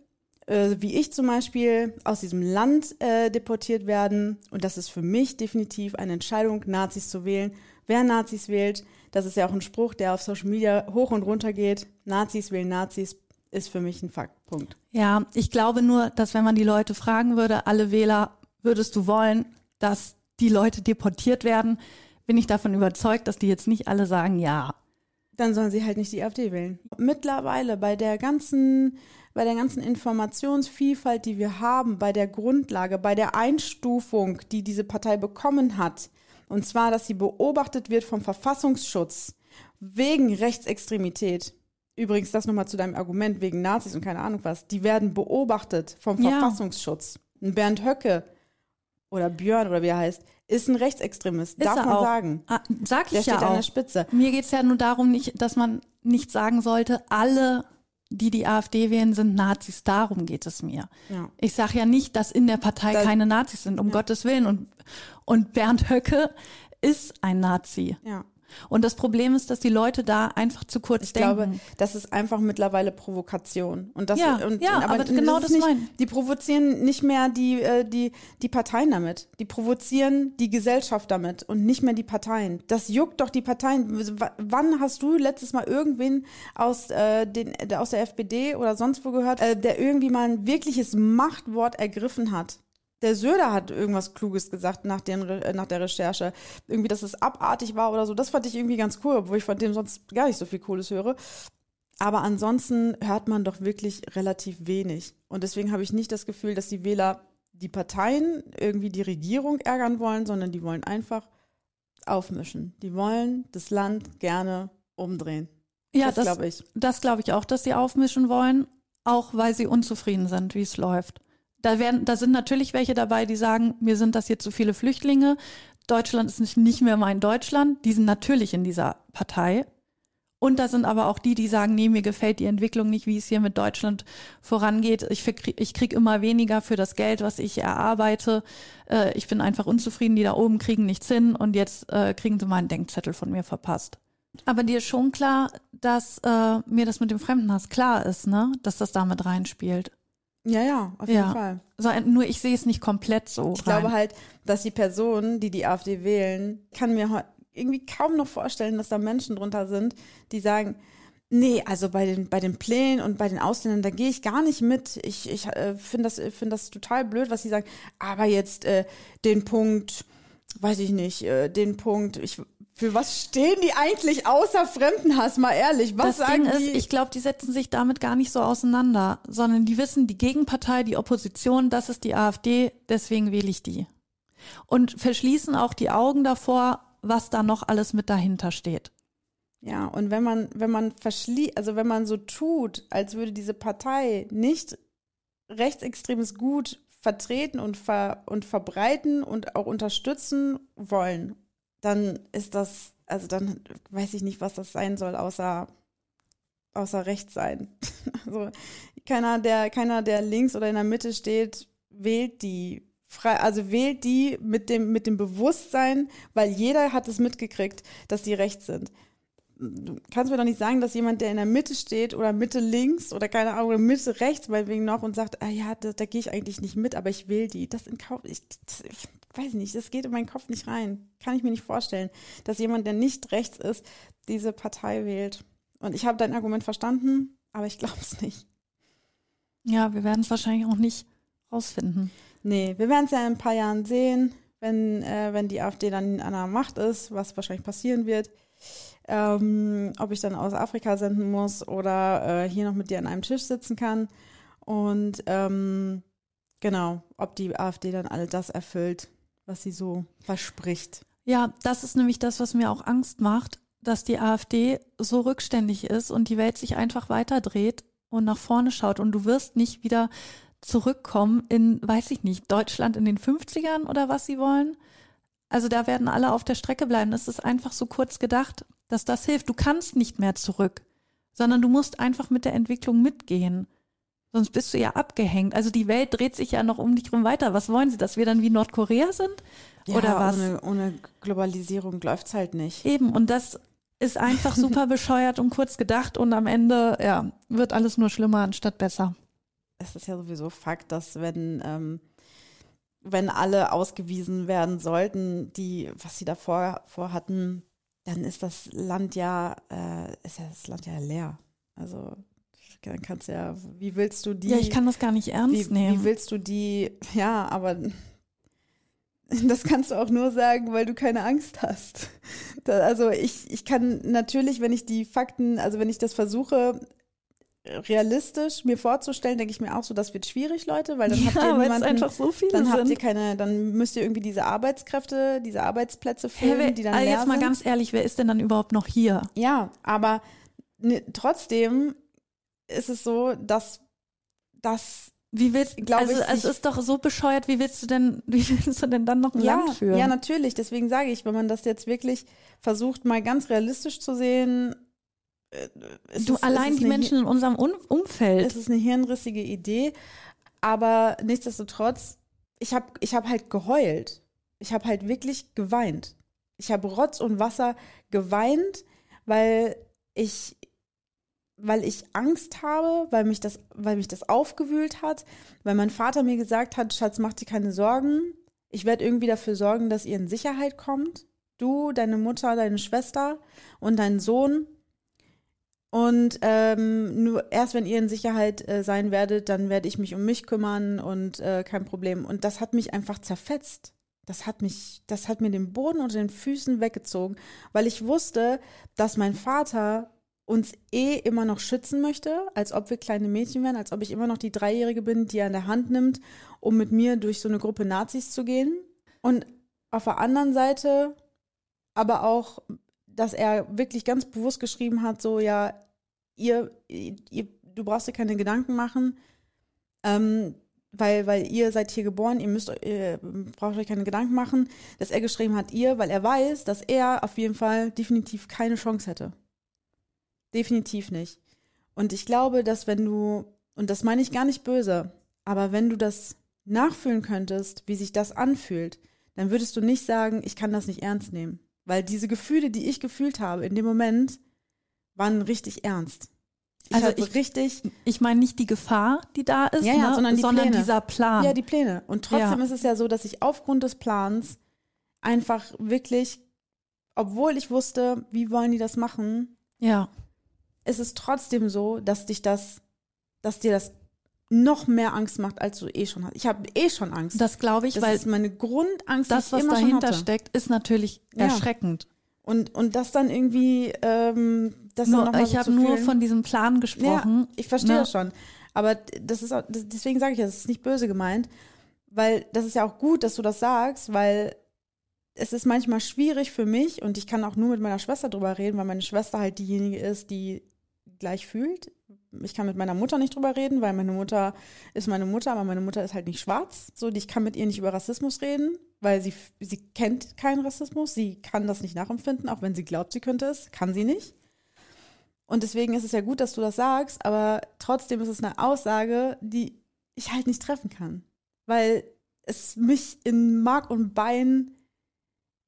äh, wie ich zum Beispiel aus diesem Land äh, deportiert werden. Und das ist für mich definitiv eine Entscheidung, Nazis zu wählen. Wer Nazis wählt, das ist ja auch ein Spruch, der auf Social Media hoch und runter geht. Nazis wählen Nazis ist für mich ein Fakt. Punkt. Ja, ich glaube nur, dass wenn man die Leute fragen würde, alle Wähler, würdest du wollen, dass die Leute deportiert werden, bin ich davon überzeugt, dass die jetzt nicht alle sagen, ja. Dann sollen sie halt nicht die AfD wählen. Mittlerweile bei der ganzen, bei der ganzen Informationsvielfalt, die wir haben, bei der Grundlage, bei der Einstufung, die diese Partei bekommen hat, und zwar, dass sie beobachtet wird vom Verfassungsschutz wegen Rechtsextremität. Übrigens, das nochmal zu deinem Argument wegen Nazis und keine Ahnung was. Die werden beobachtet vom Ja. Verfassungsschutz. Ein Bernd Höcke oder Björn oder wie er heißt, ist ein Rechtsextremist. Ist Darf man auch. sagen. Ah, sag Der ich ja steht an der auch. Spitze. Mir geht's ja nur darum, nicht, dass man nicht sagen sollte, alle, die die AfD wählen, sind Nazis. Darum geht es mir. Ja. Ich sage ja nicht, dass in der Partei Da- keine Nazis sind, um Gottes Willen. Und, und Bernd Höcke ist ein Nazi. Ja. Und das Problem ist, dass die Leute da einfach zu kurz Ich denken. glaube, das ist einfach mittlerweile Provokation. Und das, Ja, und, ja, aber genau ist das nicht, mein- Die provozieren nicht mehr die, äh, die, die Parteien damit. Die provozieren die Gesellschaft damit und nicht mehr die Parteien. Das juckt doch die Parteien. Wann hast du letztes Mal irgendwen aus, äh, den, der- aus der FPD oder sonst wo gehört, äh, der irgendwie mal ein wirkliches Machtwort ergriffen hat? Der Söder hat irgendwas Kluges gesagt nach, den, äh, nach der Recherche. Irgendwie, dass es abartig war oder so. Das fand ich irgendwie ganz cool, obwohl ich von dem sonst gar nicht so viel Cooles höre. Aber ansonsten hört man doch wirklich relativ wenig. Und deswegen habe ich nicht das Gefühl, dass die Wähler die Parteien irgendwie die Regierung ärgern wollen, sondern die wollen einfach aufmischen. Die wollen das Land gerne umdrehen. ja, das das, glaube ich. das glaube ich auch, dass sie aufmischen wollen, auch weil sie unzufrieden sind, wie es läuft. Da, werden, da sind natürlich welche dabei, die sagen, mir sind das hier zu viele Flüchtlinge, Deutschland ist nicht, mehr mein Deutschland. Die sind natürlich in dieser Partei. Und da sind aber auch die, die sagen, nee, mir gefällt die Entwicklung nicht, wie es hier mit Deutschland vorangeht. Ich, verkrie- ich krieg immer weniger für das Geld, was ich erarbeite. Äh, ich bin einfach unzufrieden, die da oben kriegen nichts hin und jetzt äh, kriegen sie mal einen Denkzettel von mir verpasst. Aber dir ist schon klar, dass äh, mir das mit dem Fremdenhass klar ist, ne? Dass das damit reinspielt. Ja, ja, auf jeden Ja. Fall. So, nur ich sehe es nicht komplett so. Ich rein. glaube halt, dass die Personen, die die AfD wählen, kann mir irgendwie kaum noch vorstellen, dass da Menschen drunter sind, die sagen, nee, also bei den, bei den Plänen und bei den Ausländern, da gehe ich gar nicht mit. Ich, ich äh, finde das, find das total blöd, was sie sagen. Aber jetzt äh, den Punkt, weiß ich nicht, äh, den Punkt, ich, für was stehen die eigentlich außer Fremdenhass, mal ehrlich? Was das sagen Ding die? ist, ich glaube, die setzen sich damit gar nicht so auseinander, sondern die wissen, die Gegenpartei, die Opposition, das ist die AfD, deswegen wähle ich die. Und verschließen auch die Augen davor, was da noch alles mit dahinter steht. Ja, und wenn man, wenn man verschließt, also wenn man so tut, als würde diese Partei nicht rechtsextremes Gut vertreten und, ver und verbreiten und auch unterstützen wollen, dann ist das, also dann weiß ich nicht, was das sein soll, außer, außer rechts sein. Also keiner, der, keiner, der links oder in der Mitte steht, wählt die frei, also wählt die mit dem, mit dem Bewusstsein, weil jeder hat es mitgekriegt, dass die rechts sind du kannst mir doch nicht sagen, dass jemand, der in der Mitte steht oder Mitte links oder keine Ahnung, oder Mitte rechts meinetwegen noch und sagt, ah ja, da, da gehe ich eigentlich nicht mit, aber ich will die. Das in Kauf, ich, das, ich weiß nicht, das geht in meinen Kopf nicht rein. Kann ich mir nicht vorstellen, dass jemand, der nicht rechts ist, diese Partei wählt. Und ich habe dein Argument verstanden, aber ich glaube es nicht. Ja, wir werden es wahrscheinlich auch nicht rausfinden. Nee, wir werden es ja in ein paar Jahren sehen, wenn, äh, wenn die AfD dann an der Macht ist, was wahrscheinlich passieren wird. Ähm, ob ich dann aus Afrika senden muss oder äh, hier noch mit dir an einem Tisch sitzen kann. Und ähm, genau, ob die AfD dann all das erfüllt, was sie so verspricht. Ja, das ist nämlich das, was mir auch Angst macht, dass die AfD so rückständig ist und die Welt sich einfach weiterdreht und nach vorne schaut und du wirst nicht wieder zurückkommen in, weiß ich nicht, Deutschland in den 50ern oder was sie wollen. Also da werden alle auf der Strecke bleiben. Es ist einfach so kurz gedacht, dass das hilft. Du kannst nicht mehr zurück, sondern du musst einfach mit der Entwicklung mitgehen. Sonst bist du ja abgehängt. Also die Welt dreht sich ja noch um dich rum weiter. Was wollen sie, dass wir dann wie Nordkorea sind? Oder was? Ohne, ohne Globalisierung läuft's halt nicht. Eben, und das ist einfach super bescheuert und kurz gedacht und am Ende, ja, wird alles nur schlimmer anstatt besser. Es ist ja sowieso Fakt, dass wenn, ähm, wenn alle ausgewiesen werden sollten, die, was sie davor vorhatten, dann ist das Land ja, äh, ist ja das Land ja leer. Also dann kannst du ja, wie willst du die, ja, ich kann das gar nicht ernst wie, nehmen. wie willst du die, ja, aber das kannst du auch nur sagen, weil du keine Angst hast. Da, also ich, ich kann natürlich, wenn ich die Fakten, also wenn ich das versuche, realistisch mir vorzustellen, denke ich mir auch so, das wird schwierig, Leute, weil dann habt ihr ja, weil es niemanden, einfach so viele dann habt ihr keine, dann müsst ihr irgendwie diese Arbeitskräfte, diese Arbeitsplätze Hey, füllen, wer, die dann also leer jetzt mal sind. ganz ehrlich, wer ist denn dann überhaupt noch hier? Ja, aber ne, trotzdem ist es so, dass das Wie willst also ich, es ist doch so bescheuert, wie willst du denn, wie willst du denn dann noch ein ja, Land führen? ja, natürlich. Deswegen sage ich, wenn man das jetzt wirklich versucht, mal ganz realistisch zu sehen, es du ist- allein die Menschen in unserem Un Umfeld. Es ist eine hirnrissige Idee, aber nichtsdestotrotz, ich habe ich hab halt geheult. Ich habe halt wirklich geweint. ich habe Rotz und Wasser geweint, weil ich weil ich Angst habe, weil mich das, weil mich das aufgewühlt hat, weil mein Vater mir gesagt hat, Schatz, mach dir keine Sorgen. Ich werde irgendwie dafür sorgen, dass ihr in Sicherheit kommt. Du, deine Mutter, deine Schwester und dein Sohn. Und ähm, nur erst wenn ihr in Sicherheit äh, sein werdet, dann werde ich mich um mich kümmern und äh, kein Problem. Und das hat mich einfach zerfetzt. Das hat mich, das hat mir den Boden unter den Füßen weggezogen, weil ich wusste, dass mein Vater uns eh immer noch schützen möchte, als ob wir kleine Mädchen wären, als ob ich immer noch die Dreijährige bin, die er an der Hand nimmt, um mit mir durch so eine Gruppe Nazis zu gehen. Und auf der anderen Seite aber auch, dass er wirklich ganz bewusst geschrieben hat, so ja, ihr, ihr du brauchst dir keine Gedanken machen, ähm, weil, weil ihr seid hier geboren, ihr müsst, ihr braucht euch keine Gedanken machen, dass er geschrieben hat, ihr, weil er weiß, dass er auf jeden Fall definitiv keine Chance hätte. Definitiv nicht. Und ich glaube, dass wenn du, und das meine ich gar nicht böse, aber wenn du das nachfühlen könntest, wie sich das anfühlt, dann würdest du nicht sagen, ich kann das nicht ernst nehmen. Weil diese Gefühle, die ich gefühlt habe in dem Moment, waren richtig ernst. Ich Also ich- richtig, Ich meine nicht die Gefahr, die da ist, Ja, ja, ne? sondern die Pläne. dieser Plan. ja, die Pläne. Und trotzdem Ja. ist es ja so, dass ich aufgrund des Plans einfach wirklich, obwohl ich wusste, wie wollen die das machen, ja. ist es trotzdem so, dass dich das, dass dir das noch mehr Angst macht, als du eh schon hast. Ich habe eh schon Angst. Das glaube ich, das weil ist meine Grundangst, das, was dahinter steckt, ist natürlich Ja. erschreckend. Und, und das dann irgendwie, ähm, das dann Nur, mal ich so habe nur von diesem Plan gesprochen. Ich verstehe Ne? das schon. Aber das ist auch, deswegen sage ich das, ist nicht böse gemeint, weil das ist ja auch gut, dass du das sagst, weil es ist manchmal schwierig für mich und ich kann auch nur mit meiner Schwester drüber reden, weil meine Schwester halt diejenige ist, die gleich fühlt. Ich kann mit meiner Mutter nicht drüber reden, weil meine Mutter ist meine Mutter, aber meine Mutter ist halt nicht schwarz. So, ich kann mit ihr nicht über Rassismus reden, weil sie, sie kennt keinen Rassismus. Sie kann das nicht nachempfinden, auch wenn sie glaubt, sie könnte es, kann sie nicht. Und deswegen ist es ja gut, dass du das sagst, aber trotzdem ist es eine Aussage, die ich halt nicht treffen kann. Weil es mich in Mark und Bein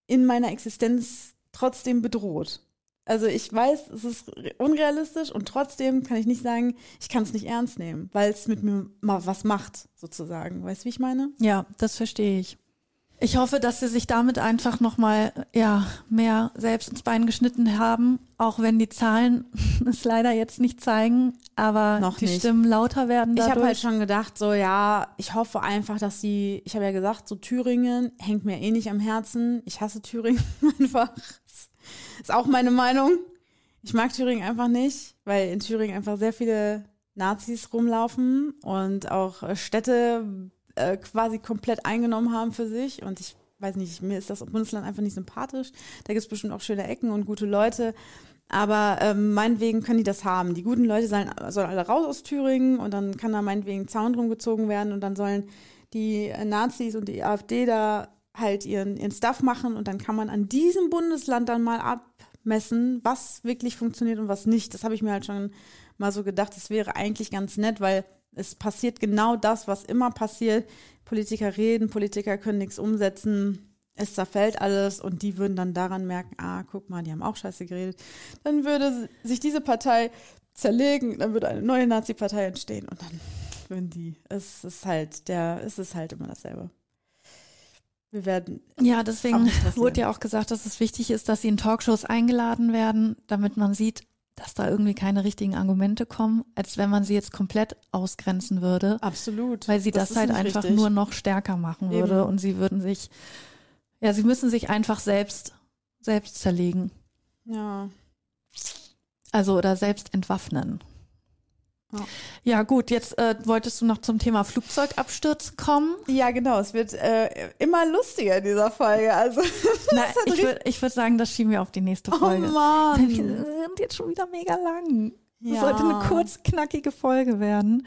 in meiner Existenz trotzdem bedroht. Also ich weiß, es ist unrealistisch und trotzdem kann ich nicht sagen, ich kann es nicht ernst nehmen, weil es mit mir mal was macht, sozusagen. Weißt du, wie ich meine? Ja, das verstehe ich. Ich hoffe, dass sie sich damit einfach nochmal ja, mehr selbst ins Bein geschnitten haben, auch wenn die Zahlen es leider jetzt nicht zeigen, aber Noch die nicht. Stimmen lauter werden Ich dadurch. habe halt schon gedacht, so ja, ich hoffe einfach, dass sie, ich habe ja gesagt, so Thüringen hängt mir eh nicht am Herzen. Ich hasse Thüringen einfach. Ist auch meine Meinung. Ich mag Thüringen einfach nicht, weil in Thüringen einfach sehr viele Nazis rumlaufen und auch äh, Städte äh, quasi komplett eingenommen haben für sich. Und ich weiß nicht, mir ist das Bundesland einfach nicht sympathisch. Da gibt es bestimmt auch schöne Ecken und gute Leute. Aber ähm, meinetwegen können die das haben. Die guten Leute sollen, sollen alle raus aus Thüringen und dann kann da meinetwegen ein Zaun drum gezogen werden und dann sollen die äh, Nazis und die AfD da halt ihren, ihren Stuff machen und dann kann man an diesem Bundesland dann mal abmessen, was wirklich funktioniert und was nicht. Das habe ich mir halt schon mal so gedacht, das wäre eigentlich ganz nett, weil es passiert genau das, was immer passiert. Politiker reden, Politiker können nichts umsetzen, es zerfällt alles und die würden dann daran merken, ah, guck mal, die haben auch scheiße geredet. Dann würde sich diese Partei zerlegen, dann würde eine neue Nazi-Partei entstehen und dann würden die, es ist halt, der, es ist halt immer dasselbe. Wir werden, Ja, deswegen wurde ja auch gesagt, dass es wichtig ist, dass sie in Talkshows eingeladen werden, damit man sieht, dass da irgendwie keine richtigen Argumente kommen, als wenn man sie jetzt komplett ausgrenzen würde, absolut. weil sie das, ist halt einfach richtig. nur noch stärker machen Eben. würde und sie würden sich, ja, sie müssen sich einfach selbst, selbst zerlegen. Ja. Also oder selbst entwaffnen. Ja. Ja, gut, jetzt äh, wolltest du noch zum Thema Flugzeugabsturz kommen. Ja, genau. Es wird äh, immer lustiger in dieser Folge. Also, Na, ich würde würd sagen, das schieben wir auf die nächste oh Folge. Wir Mann. sind jetzt schon wieder mega lang. Das Ja. sollte eine kurz, knackige Folge werden.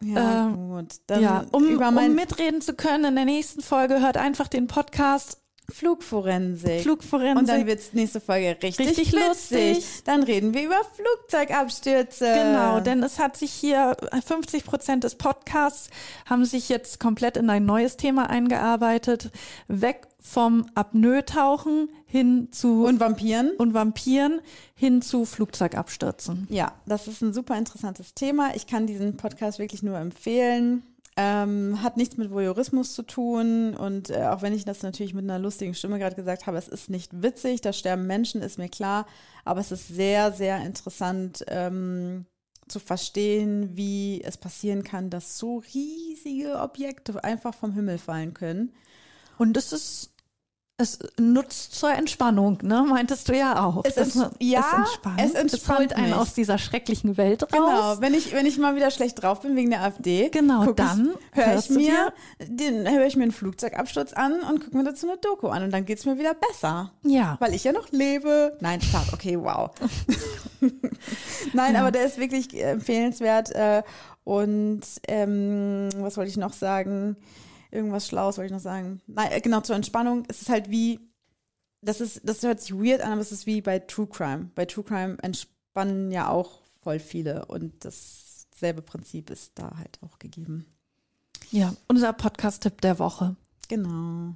Ja, Ähm, gut. Dann ja, um, über mein, um mitreden zu können in der nächsten Folge, hört einfach den Podcast Flugforensik. Flugforensik. Und dann wird's nächste Folge richtig, Richtig witzig. lustig. Dann reden wir über Flugzeugabstürze. Genau, denn es hat sich hier 50 Prozent des Podcasts haben sich jetzt komplett in ein neues Thema eingearbeitet. Weg vom Apnoe-Tauchen hin zu Und Vampiren? und Vampiren hin zu Flugzeugabstürzen. Ja, das ist ein super interessantes Thema. Ich kann diesen Podcast wirklich nur empfehlen. Ähm, hat nichts mit Voyeurismus zu tun und äh, auch wenn ich das natürlich mit einer lustigen Stimme gerade gesagt habe, es ist nicht witzig, da sterben Menschen, ist mir klar, aber es ist sehr, sehr interessant ähm, zu verstehen, wie es passieren kann, dass so riesige Objekte einfach vom Himmel fallen können. Und es ist es nutzt zur Entspannung, ne? Meintest du ja auch. Es ents- ja, entspannt. es entspannt holt einen mich. aus dieser schrecklichen Welt raus. Genau, wenn ich, wenn ich mal wieder schlecht drauf bin wegen der AfD, Genau, dann ich, höre ich mir, den, höre ich mir einen Flugzeugabsturz an und gucke mir dazu eine Doku an und dann geht's mir wieder besser. Ja. Weil ich ja noch lebe. Nein, Spaß, okay, wow. Nein, aber der ist wirklich empfehlenswert. Äh, und ähm, was wollte ich noch sagen? Irgendwas Schlaues wollte ich noch sagen. Nein, äh, genau, zur Entspannung. Es ist halt wie, das ist, das hört sich weird an, aber es ist wie bei True Crime. Bei True Crime entspannen ja auch voll viele und dasselbe Prinzip ist da halt auch gegeben. Ja, unser Podcast-Tipp der Woche. Genau.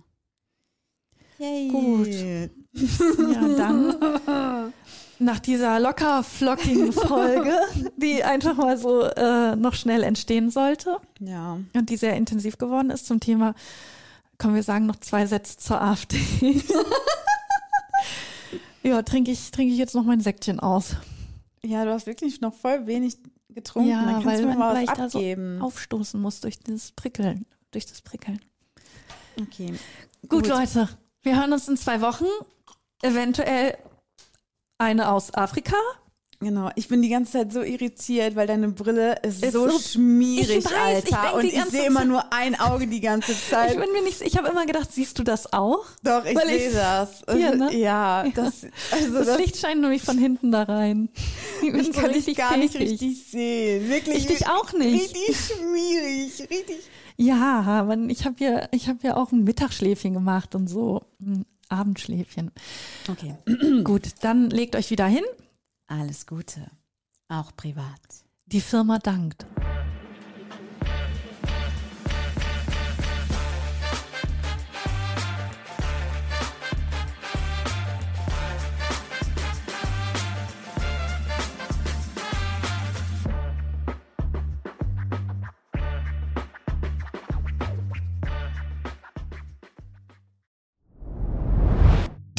Yay. Gut. Ja, dann nach dieser locker flockigen Folge, die einfach mal so äh, noch schnell entstehen sollte Ja. und die sehr intensiv geworden ist zum Thema, können wir sagen, noch zwei Sätze zur AfD. ja, trinke ich, trinke ich jetzt noch mein Säckchen aus. Ja, du hast wirklich noch voll wenig getrunken. Ja, Dann kannst weil, du mir mal was da so abgeben. aufstoßen muss durch das Prickeln. Durch das Prickeln. okay. Gut, Leute, wir hören uns in zwei Wochen. Eventuell eine aus Afrika. Genau. Ich bin die ganze Zeit so irritiert, weil deine Brille ist, Ist so, so- schmierig, Ich weiß, ich Alter. denk und ich sehe immer nur ein Auge die ganze Zeit. Ich bin mir nicht, ich habe immer gedacht, siehst du das auch? Doch, ich sehe ich- das. Hier, ne? Ja, das, also Das, das, Licht scheint nämlich von hinten da rein. Ich ich so kann dich gar nicht richtig sehen. Wirklich. Ich dich auch nicht. Richtig schmierig. Richtig. Ja, aber ich habe ja, ich habe ja auch ein Mittagsschläfchen gemacht und so ein Abendschläfchen. Okay. Gut, dann legt euch wieder hin. Alles Gute. Auch privat. Die Firma dankt.